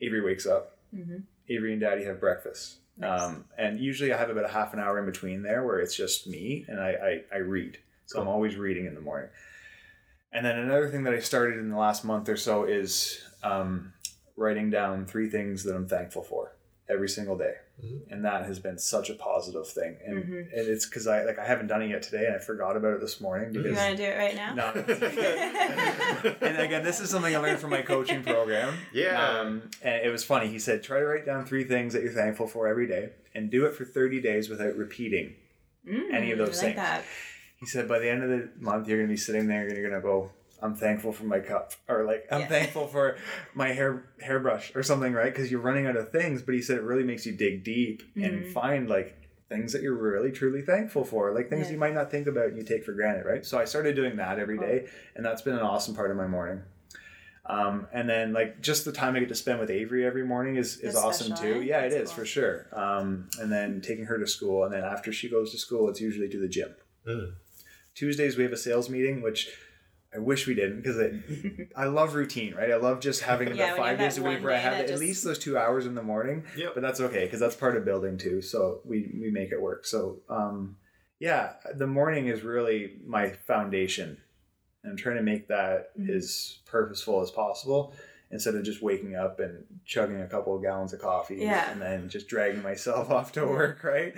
Avery wakes up. Mhm. Avery and Daddy have breakfast. Nice. Um, and usually I have about a half an hour in between there where it's just me and I, I, I read. So I'm always reading in the morning. And then another thing that I started in the last month or so is um, writing down three things that I'm thankful for every single day. Mhm. And that has been such a positive thing. And, Mhm. and it's because I like I haven't done it yet today and I forgot about it this morning You because want to do it right now? no. and again, this is something I learned from my coaching program. Yeah. Um, and it was funny. He said, try to write down three things that you're thankful for every day and do it for 30 days without repeating. Mm, Any of those I like things. that. He said, by the end of the month, you're going to be sitting there and you're going to go, I'm thankful for my cup or like, I'm Yeah. thankful for my hair hairbrush or something, right? Because you're running out of things. But he said it really makes you dig deep and Mhm. find like things that you're really truly thankful for, like things Yeah. you might not think about and you take for granted, right? So I started doing that every day, and that's been an awesome part of my morning. Um, and then like just the time I get to spend with Avery every morning is, is That's awesome special, too. eh? Yeah, it That's is cool. for sure. Um, and then taking her to school, and then after she goes to school, it's usually to the gym. Mm. Tuesdays we have a sales meeting, which I wish we didn't because it. I love routine, right? I love just having Yeah, the five days a week where I have that at just- least those two hours in the morning. Yep. But that's okay because that's part of building too. So we we make it work. So um, yeah, the morning is really my foundation. I'm trying to make that Mhm. as purposeful as possible instead of just waking up and chugging a couple of gallons of coffee Yeah. and then just dragging myself off to work, right?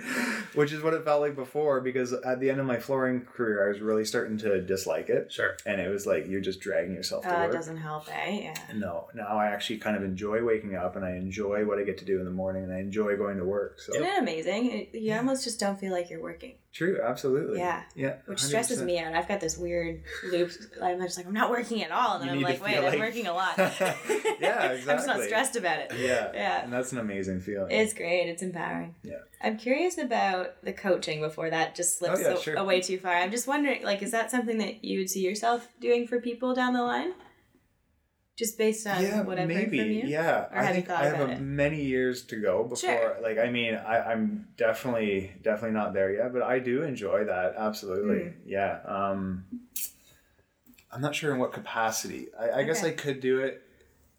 Which is what it felt like before because at the end of my flooring career, I was really starting to dislike it. Sure. And it was like you're just dragging yourself to Uh, it work. doesn't help, eh? Yeah. No, now I actually kind of enjoy waking up and I enjoy what I get to do in the morning and I enjoy going to work. So Isn't it amazing? It- You almost just don't feel like you're working, true, absolutely. Yeah. Yeah. which stresses 100%. me out. I've got this weird loop. I'm just like, I'm not working at all. And then I'm like, wait, feel I'm working a lot. Yeah, exactly. I'm just not stressed about it. Yeah. Yeah. And that's an amazing feeling. It's great. It's empowering. Yeah. I'm curious about the coaching before that just oh, slips Oh, yeah, sure. away too far. I'm just wondering, like, is that something that you would see yourself doing for people down the line? Just based on yeah, what I've maybe. heard from you? Yeah. Or I have you think thought I have a, many years to go before Sure. like I mean I, I'm definitely definitely not there yet, but I do enjoy that. Absolutely. Mm. Yeah. Um I'm not sure in what capacity. I, I guess I could do it.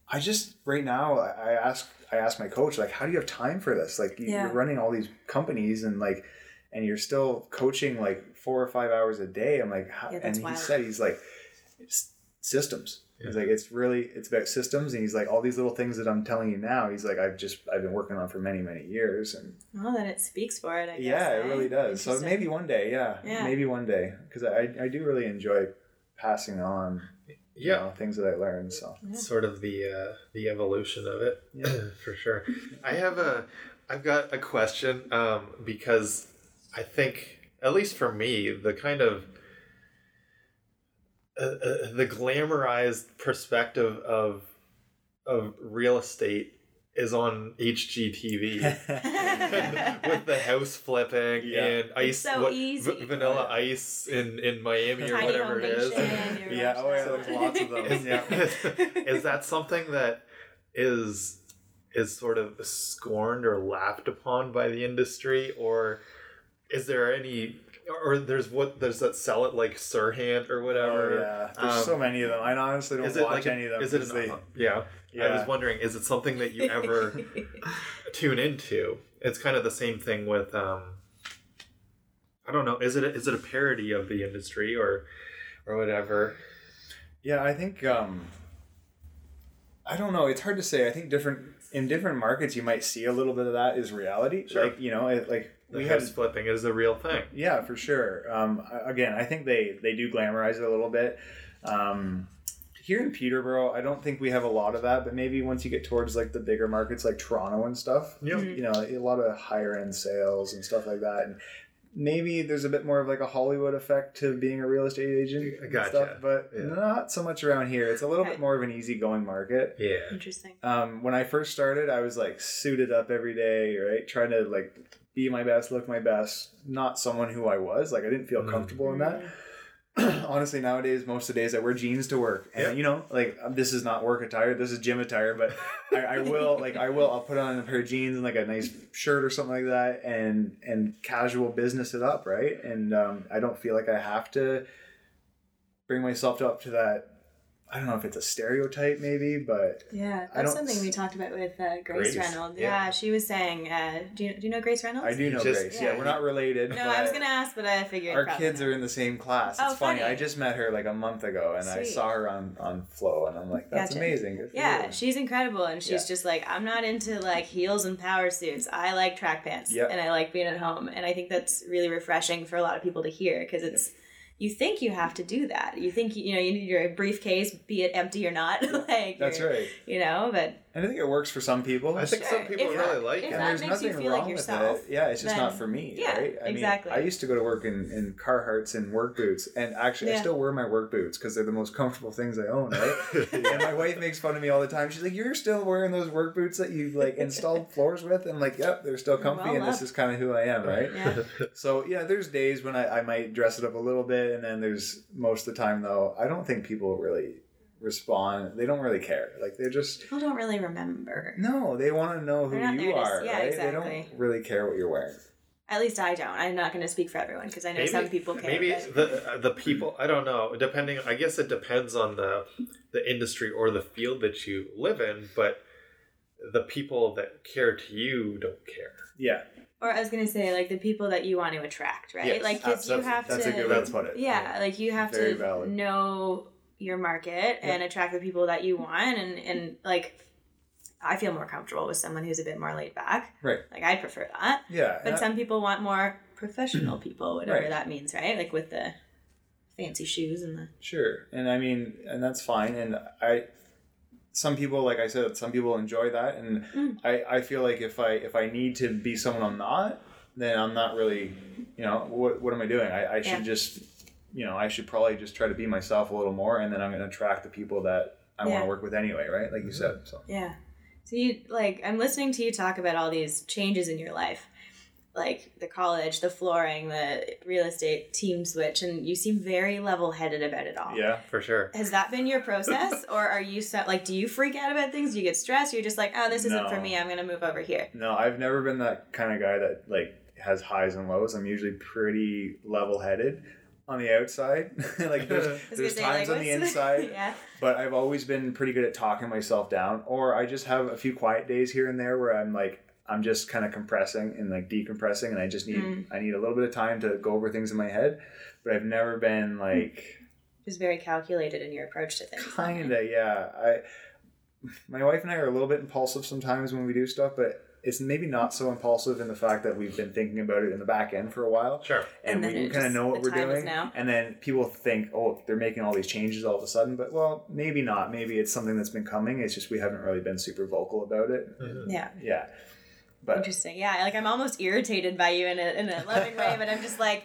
I just right now I I ask I ask my coach like how do you have time for this? Like you- Yeah. you're running all these companies and like and you're still coaching like four or five hours a day. I'm like, how, Yeah, and that's he said he's like, systems. He's like, it's really it's about systems, and he's like, all these little things that I'm telling you now. He's like, I've just I've been working on for many many years, and Well, then it speaks for it, I guess. yeah, it eh? really does. So maybe one day, yeah, Yeah. maybe one day, because I I do really enjoy passing on you Yeah. know, things that I learned. So Sort of the uh, the evolution of it, Yeah. for sure. I have a, I've got a question um, because I think, at least for me, the kind of uh, uh, the glamorized perspective of of real estate is on HGTV. with the house flipping Yeah. and ice, so what, easy. v- vanilla ice in, in Miami or Tiny whatever it is. Yeah, oh yeah, there's lots of them. Yeah. is that something that is is sort of scorned or laughed upon by the industry or is there any or there's what there's that sell it like Sirhan or Oh, whatever yeah, there's Um, so many of them. I honestly don't watch like a- any of them. is it an, they- yeah, I was wondering is it something that you ever tune into it's kind of the same thing with um I don't know is it a, is it a parody of the industry or or whatever Yeah, I think um I don't know. It's hard to say. I think different in different markets you might see a little bit of that is reality. Sure. Like you know, it, like the we house had flipping is a real thing yeah for sure. Um, again, I think they they do glamorize it a little bit. Um, here in Peterborough, I don't think we have a lot of that, but maybe once you get towards like the bigger markets like Toronto and stuff, yeah you know, a lot of higher end sales and stuff like that. And maybe there's a bit more of like a Hollywood effect to being a real estate agent and Gotcha. stuff, but Yeah. not so much around here. It's a little Okay. bit more of an easygoing market. yeah Interesting. Um, when I first started, I was like suited up every day, right? Trying to like be my best, look my best. Not someone who I was. Like I didn't feel Mm. comfortable in that. honestly nowadays most of the days I wear jeans to work, and Yeah. you know, like um, this is not work attire, this is gym attire, but I, I will like I will I'll put on a pair of jeans and like a nice shirt or something like that, and and casual business it up, right? And um, I don't feel like I have to bring myself up to that. I don't know if it's a stereotype, maybe, but Yeah, I that's don't- something we talked about with uh, Grace, Grace, Reynolds. yeah. Yeah. she was saying, uh, do, you, do you know Grace Reynolds? I do know Just- Grace. Yeah, yeah. we're not related. No, I was gonna ask, but I figured our kids not. are in the same class. It's Oh, funny. funny. I just met her like a month ago, and I saw her on on Flow, and I'm like, that's Gotcha. amazing. Yeah, you. she's incredible, and she's Yeah. just like, I'm not into like heels and power suits. I like track pants, Yep. and I like being at home, and I think that's really refreshing for a lot of people to hear because it's. You think you have to do that. You think you know you need your briefcase, be it empty or not. like That's right. You know, but And I think it works for some people. I think Sure. some people If really that- like if it. and there's nothing feel like wrong yourself, with it. Yeah, it's just then- not for me, yeah, right? I exactly. mean, I used to go to work in, in Carhartts and work boots, and actually, I still wear my work boots because they're the most comfortable things I own, right? and my wife makes fun of me all the time. She's like, "You're still wearing those work boots that you've like installed floors with?" And I'm like, "Yep, they're still comfy, Well and this is kind of who I am, right?" yeah. So yeah, there's days when I, I might dress it up a little bit, and then there's most of the time though, I don't think people really respond. They don't really care. Like they're just people don't really remember. no, they want to know who They're not you there to- are, yeah, right? They don't really care what you're wearing. At least I don't. I'm not going to speak for everyone because I know some people care. Maybe but- the uh, the people. I don't know. Depending, I guess it depends on the the industry or the field that you live in. But the people that care to you don't care. Yeah, Or I was gonna say like the people that you want to attract, right? Yes, like because you that's- have that's to. a good way to put it. Yeah, like you have Very to valid. know your market and attract the people that you want, and and like I feel more comfortable with someone who's a bit more laid back. right. Like I'd prefer that, Yeah, but I- some people want more professional people, whatever Right. that means, right? Like with the fancy shoes and the Sure, and I mean, and that's fine. And I, some people, like I said, some people enjoy that, and Mm. I, I feel like if I if I need to be someone I'm not, then I'm not really, you know, what what am I doing? I, I should Yeah. just, you know, I should probably just try to be myself a little more, and then I'm going to attract the people that I want to work with anyway, right? Like you said. So Yeah. So you like I'm listening to you talk about all these changes in your life. Like the college, the flooring, the real estate team switch, and you seem very level headed about it all. yeah, For sure. Has that been your process? or are you so, like do you freak out about things? Do you get stressed? You're just like, oh this isn't for me, I'm gonna move over here. no, I've never been that kind of guy that like has highs and lows. I'm usually pretty level headed on the outside. like there's, I was gonna there's times on the inside. yeah. but I've always been pretty good at talking myself down, or I just have a few quiet days here and there where I'm like, I'm just kind of compressing and like decompressing, and I just need Mm. I need a little bit of time to go over things in my head. But I've never been like Just very calculated in your approach to things. kind of yeah. I my wife and I are a little bit impulsive sometimes when we do stuff, but it's maybe not so impulsive in the fact that we've been thinking about it in the back end for a while. Sure. and, And we kind of know what we're doing. now. And then people think, oh, they're making all these changes all of a sudden. But well, maybe not. Maybe it's something that's been coming. It's just we haven't really been super vocal about it. Mm-hmm. Yeah. Yeah, but Interesting. Yeah, like I'm almost irritated by you in a in a loving way, but I'm just like,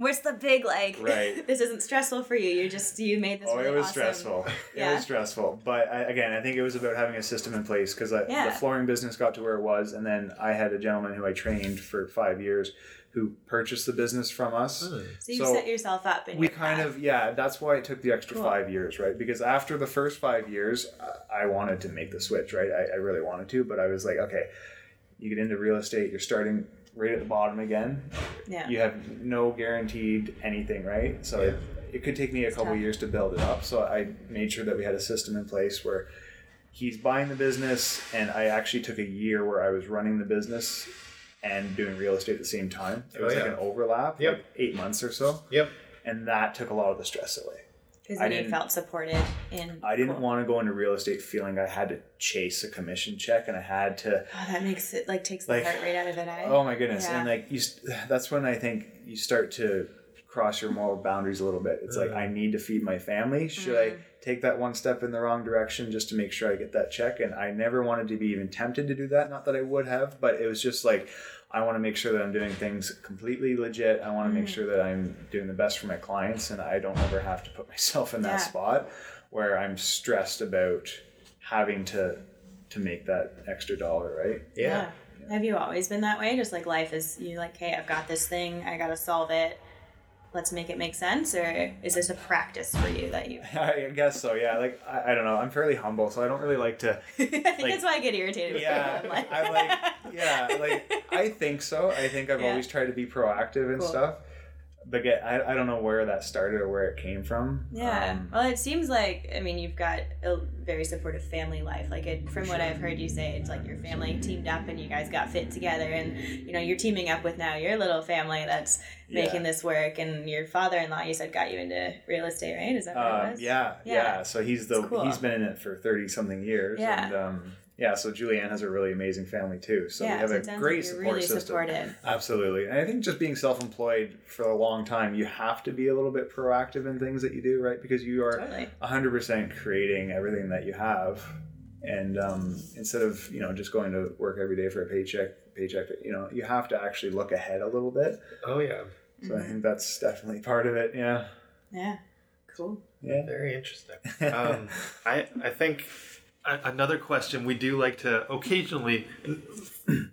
what's the big like? Right. this isn't stressful for you. You just you made this. oh, really it was awesome- stressful. It was stressful. But I, again, I think it was about having a system in place because Yeah. the flooring business got to where it was, and then I had a gentleman who I trained for five years who purchased the business from us. Hmm. So you So set yourself up in we your kind path. of yeah that's why it took the extra Cool. five years right because after the first five years I- i wanted to make the switch right I, I really wanted to but i was like okay you get into real estate you're starting right at the bottom again yeah. you have no guaranteed anything right so it, it could take me a couple tough. years to build it up so i made sure that we had a system in place where he's buying the business and i actually took a year where i was running the business and doing real estate at the same time it Oh, was yeah. like an overlap Yep. like eight months or so Yep. and that took a lot of the stress away. Because I then you didn't- felt supported in. I didn't Cool. want to go into real estate feeling I had to chase a commission check and I had to. Oh, that makes it like takes the heart rate out of it. Eh? Oh my goodness! Yeah. And like you, that's when I think you start to cross your moral boundaries a little bit. It's like I need to feed my family. Should I take that one step in the wrong direction just to make sure I get that check? And I never wanted to be even tempted to do that. Not that I would have, but it was just like I want to make sure that I'm doing things completely legit. I want to make mm. sure that I'm doing the best for my clients, and I don't ever have to put myself in that Yeah. spot where I'm stressed about having to to make that extra dollar. Right? Yeah. Have you always been that way? Just like life is, you're like, hey, I've got this thing, I gotta solve it. Let's make it make sense, or is this a practice for you that you? I guess so. Yeah. Like I, I don't know. I'm fairly humble, so I don't really like to. I think that's why I get irritated. Yeah. I'm like, I like. Yeah. Like I think so. I think I've Yeah. always tried to be proactive and Cool. stuff. But get, I, I don't know where that started or where it came from. Yeah. Um, well, it seems like I mean you've got a very supportive family life. Like it, from what I've heard you say, it's like your family teamed up and you guys got fit together, and you know you're teaming up with now your little family that's Yeah. making this work. And your father-in-law, you said, got you into real estate, right? Is that what it Um, was? yeah, yeah, Yeah. So he's the cool. he's been in it for thirty something years. Yeah. And um, yeah, so Julianne has a really amazing family too. So yeah. we have so a great like support really system. supportive. Absolutely. And I think just being self employed for a long time, you have to be a little bit proactive in things that you do, right? Because you are Totally. hundred percent creating everything that you have. And um, instead of, you know, just going to work every day for a paycheck paycheck, you know, you have to actually look ahead a little bit. Oh yeah, So I think that's definitely part of it. Yeah. Yeah. Cool. Yeah. very interesting. Um, I I think a- another question we do like to occasionally,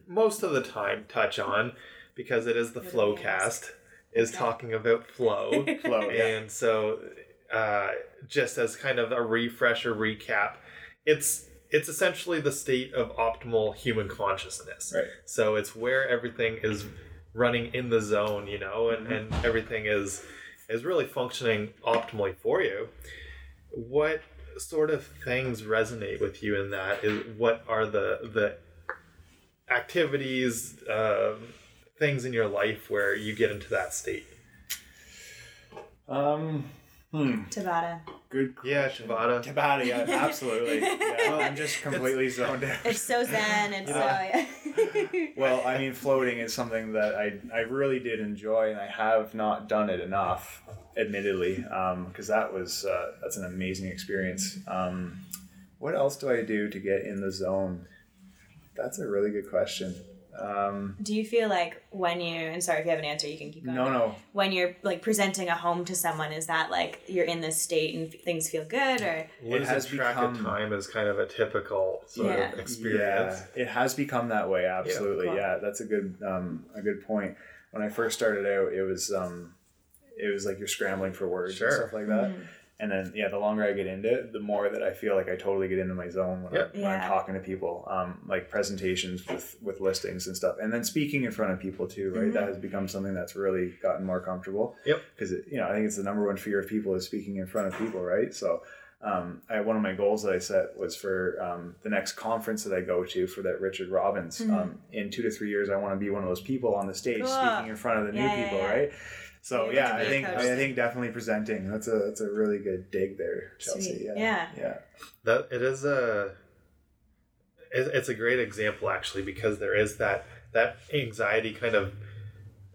most of the time, touch on because it is the What flow cast is talking about flow. Flow, yeah. And so, uh, just as kind of a refresher recap, it's it's essentially the state of optimal human consciousness. Right. So it's where everything is running in the zone, you know, and, and everything is is really functioning optimally for you. What sort of things resonate with you in that? Is what are the the activities, um, things in your life where you get into that state? Um, hmm. Tabata. Good Yeah. Tabata. Tabata, yeah, absolutely. Yeah, I'm just completely zoned out. It's so zen. It's so yeah. Well, I mean, floating is something that I, I really did enjoy, and I have not done it enough, admittedly, because that was uh, that's an amazing experience. Um, what else do I do to get in the zone? That's a really good question. Um, Do you feel like when you and sorry if you have an answer, you can keep going. no, no, When you're like presenting a home to someone, is that like you're in this state and f- things feel good, or Losing has track of become- time is kind of a typical sort Yeah. of experience. Yeah, it has become that way. Absolutely. Cool. Yeah, that's a good um, a good point. When I first started out, it was um, it was like you're scrambling for words Sure. and stuff like that. And then yeah, the longer I get into it, the more that I feel like I totally get into my zone when, Yep. I'm, when I'm talking to people, um, like presentations with with listings and stuff, and then speaking in front of people too. Right, that has become something that's really gotten more comfortable. Yep. Because you know, I think it's the number one fear of people is speaking in front of people. Right, so um, I, one of my goals that I set was for um, the next conference that I go to for that Richard Robbins. Um, in two to three years, I want to be one of those people on the stage Cool. speaking in front of the new Yeah, yeah, people, yeah. right? So You're yeah, I think coach. I think definitely presenting. That's a that's a really good dig there, Chelsea. Sweet. Yeah, Yeah. yeah, That it is a it- it's a great example actually because there is that that anxiety kind of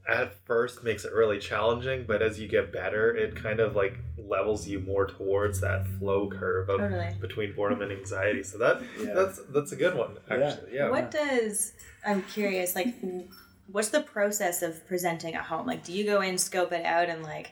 at first makes it really challenging, but as you get better, it kind of like levels you more towards that flow curve of Totally. between boredom and anxiety. So that Yeah. that's that's a good one actually. Yeah. what does I'm curious like what's the process of presenting a home? Like, do you go in, scope it out, and like,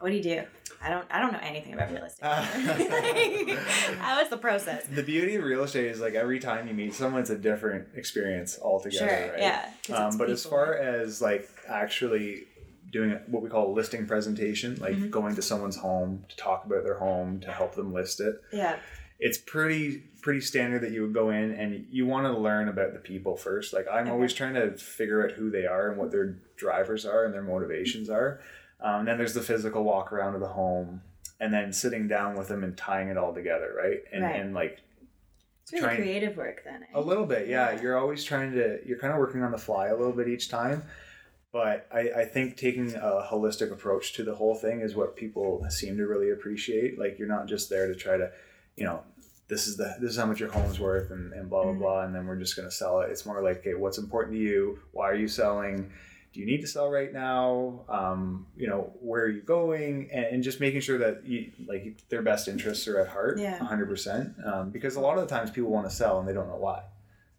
what do you do? I don't I don't know anything about real estate. How is the process? The beauty of real estate is like every time you meet someone, it's a different experience altogether. Sure, right? yeah, Um, but as far as like actually doing what we call a listing presentation, like Mm-hmm. going to someone's home to talk about their home to help them list it, Yeah, it's pretty pretty standard that you would go in and you want to learn about the people first. Like I'm Okay. always trying to figure out who they are and what their drivers are and their motivations are. Um, then there's the physical walk around of the home, and then sitting down with them and tying it all together, right? And Right. and like it's really Trying- creative work then. eh? a little bit, yeah. Yeah. You're always trying to. You're kind of working on the fly a little bit each time. But I, I think taking a holistic approach to the whole thing is what people seem to really appreciate. Like you're not just there to try to, you know, this is the this is how much your home's worth and, and blah blah Mhm. blah, and then we're just gonna sell it. It's more like, okay, what's important to you? Why are you selling? Do you need to sell right now? Um, you know, where are you going? And, and just making sure that you like their best interests are at heart, Yeah. hundred percent. Um, because a lot of the times people want to sell and they don't know why.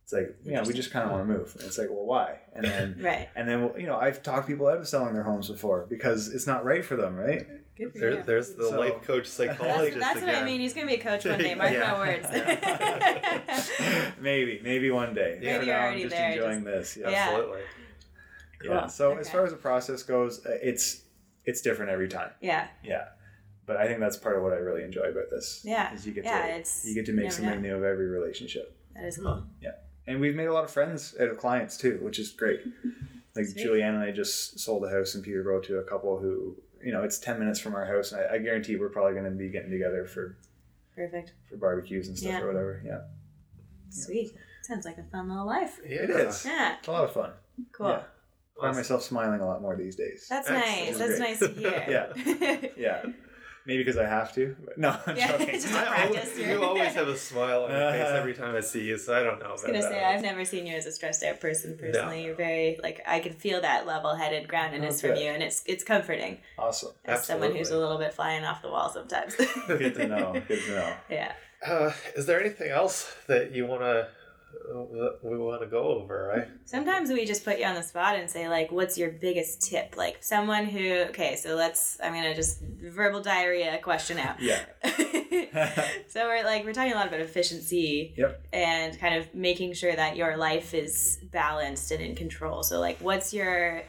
It's like, yeah, we just kind of want to move. And it's like, well, why? And then, Right. and then, well, you know, I've talked people out of selling their homes before because it's not right for them, right? Good for There, you. there's the So- life coach That's, psychologist that's what I mean. He's gonna be a coach one day. Mark Yeah. my words. maybe, maybe one day. Maybe you're now, I'm just there, enjoying this. Yeah. Yeah. Absolutely. Yeah. Cool. So as far as the process goes, uh, it's it's different every time. Yeah. Yeah. But I think that's part of what I really enjoy about this. Yeah. Is you get Yeah, to it's- you get to make something know. new of every relationship. That is cool. Yeah. And we've made a lot of friends out of clients too, which is great. Like Sweet. Julianne and I just sold a house in Peterborough to a couple who, you know, it's ten minutes from our house, and I, I guarantee we're probably going to be getting together for Perfect. for barbecues and stuff Yeah. or whatever. Yeah, Sweet. Sounds like a fun little life. yeah. it is. Yeah. It's a lot of fun. Cool. Yeah. I find myself smiling a lot more these days. That's Excellent. nice. That's Great. nice to hear. Yeah yeah, maybe because I have to. But no, I'm Yeah, joking. just a I practice. always- you always have a smile on your face every time I see you, so I don't know. I was gonna say I've never seen you as a stressed out person personally. You're very like I can feel that level headed groundedness from you, and it's it's comforting awesome. as someone who's a little bit flying off the wall sometimes. Good to know. Good to know. yeah. Uh, is there anything else that you want to that we want to go over? Right? Sometimes we just put you on the spot and say like, "What's your biggest tip?" Like someone who okay, so let's I'm gonna just verbal diarrhea question out. Yeah. so we're like we're talking a lot about efficiency Yep. and kind of making sure that your life is balanced and in control. So like what's your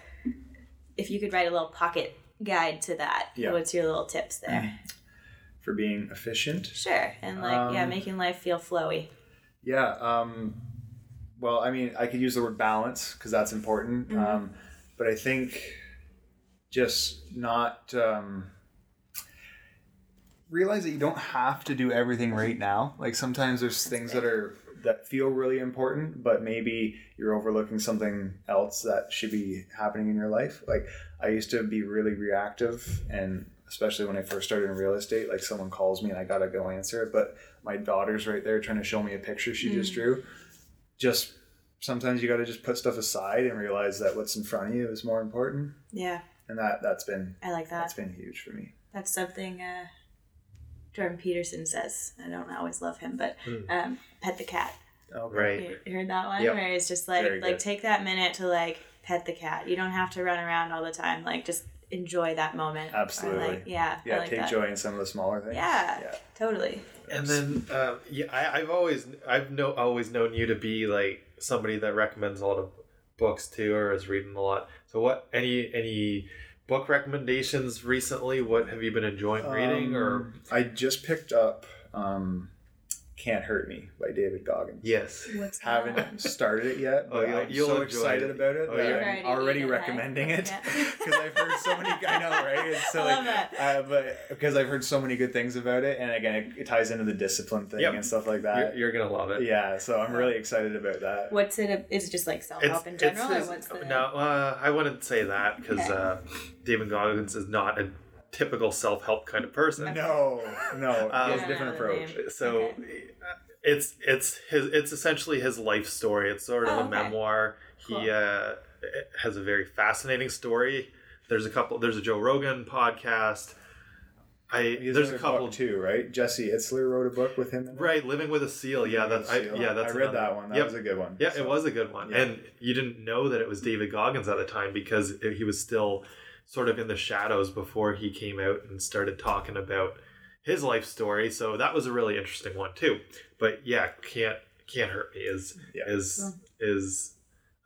if you could write a little pocket guide to that, Yeah. what's your little tips there? For being efficient. Sure. And like yeah, Um, making life feel flowy. Yeah. Um, well, I mean, I could use the word balance because that's important. Mm-hmm. Um, but I think just not um, realize that you don't have to do everything right now. Like sometimes there's things that are that feel really important, but maybe you're overlooking something else that should be happening in your life. Like I used to be really reactive and especially when I first started in real estate, like someone calls me and I gotta go answer it, but my daughter's right there trying to show me a picture she just drew. Just sometimes you gotta just put stuff aside and realize that what's in front of you is more important. Yeah. And that that's been I like that. that's been huge for me. That's something uh, Jordan Peterson says. I don't always love him, but um, pet the cat. Oh, Right. You heard that one Yep. where it's just like like take that minute to like pet the cat. You don't have to run around all the time. Like just enjoy that moment. Absolutely. like, yeah. Yeah, like take that. joy in some of the smaller things. Yeah. Yeah. Totally. And then, uh, yeah, I, I've always, I've no, always known you to be like somebody that recommends a lot of books too, or is reading a lot. So, what any any book recommendations recently? What have you been enjoying reading? Or Um, I just picked up um, "Can't Hurt Me" by David Goggins. yes, What's Haven't started it yet, Oh, but you'll- I'm you'll so excited it. about it Oh, that you're- I'm Already already it, recommending right? it Yeah. because I've heard so many. I know, right? It's so I like, love that. Uh, but because I've heard so many good things about it, and again, it, it ties into the discipline thing Yep. and stuff like you're, that. you're gonna love it. yeah, so I'm really excited about that. What's it? Is it just like self help in general, his- or what's the? no? Uh, I wouldn't say that because Okay. uh, David Goggins is not a typical self help kind of person. No, no, Um, he has I a don't different approach. So Okay. it's it's his it's essentially his life story. It's sort of Oh, a okay. memoir. Cool. He uh, has a very fascinating story. There's a couple. There's a Joe Rogan podcast. I He there's a couple too, right? Jesse Itzler wrote a book with him. In it? right. Living with a seal. Yeah, that I, Seal. yeah that's I read another- that one. That Yep. was a good one. Yeah, So- it was a good one. Yeah. And you didn't know that it was David Goggins at the time because he was still sort of in the shadows before he came out and started talking about his life story. So that was a really interesting one too. But yeah, can't can't hurt me is Yeah. is is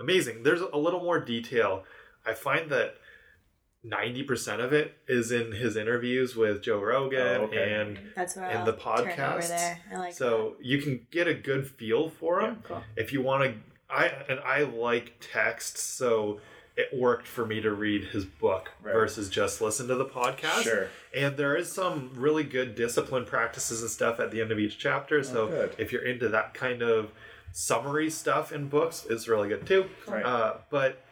amazing. There's a little more detail. I find that 90% of it is in his interviews with Joe Rogan Oh, okay. and That's where and I'll the turn over podcasts. like so you can get a good feel for him that. Cool. if you want to i and i like text so it worked for me to read his book Right. versus just listen to the podcast Sure. and there is some really good discipline practices and stuff at the end of each chapter so Oh, good. if you're into that kind of summary stuff in books it's really good too Right. uh, but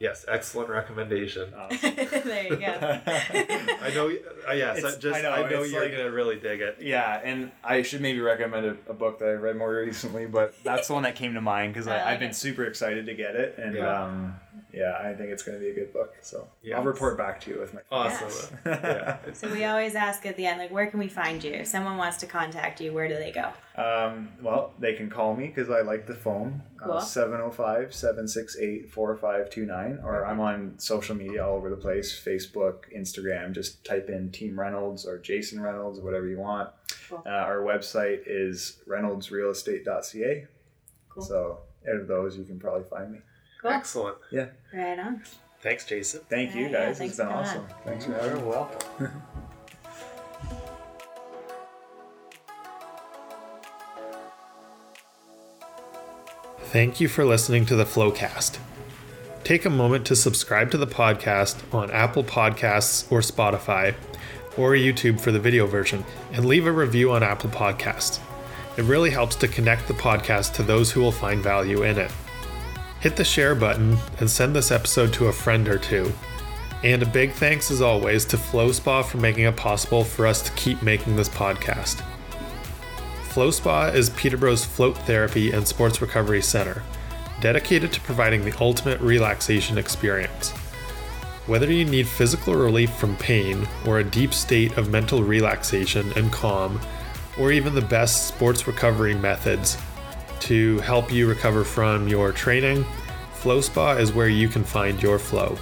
yes excellent recommendation there you go. i know uh, yes I just I know, i know, you're like- gonna really dig it Yeah, and I should maybe recommend a, a book that I read more recently, but that's the one that came to mind because I like I've been super excited to get it, and Yeah. um, yeah, I think it's going to be a good book. So Yeah. I'll report back to you with my. awesome yeah. So we always ask at the end, like, where can we find you? If someone wants to contact you, where do they go? Um, well, they can call me because I like the phone. uh, Cool. 705 768 4529. Or I'm on social media all over the place Facebook, Instagram. Just type in Team Reynolds or Jason Reynolds, whatever you want. Cool. Uh, our website is reynoldsrealestate.ca. Cool. So out of those, you can probably find me. Cool. excellent Yeah. Right on. Thanks, Jason. Thank you Yeah, yeah, guys. thanks it's been for awesome. on. Thanks for having me. welcome. Thank you for listening to the Flowcast. Take a moment to subscribe to the podcast on Apple Podcasts or Spotify or YouTube for the video version and leave a review on Apple Podcasts. It really helps to connect the podcast to those who will find value in it. Hit the share button and send this episode to a friend or two. And a big thanks as always to Flow Spa for making it possible for us to keep making this podcast. Flow Spa is Peterborough's float therapy and sports recovery center, dedicated to providing the ultimate relaxation experience. Whether you need physical relief from pain or a deep state of mental relaxation and calm, or even the best sports recovery methods to help you recover from your training, Flow Spa is where you can find your flow.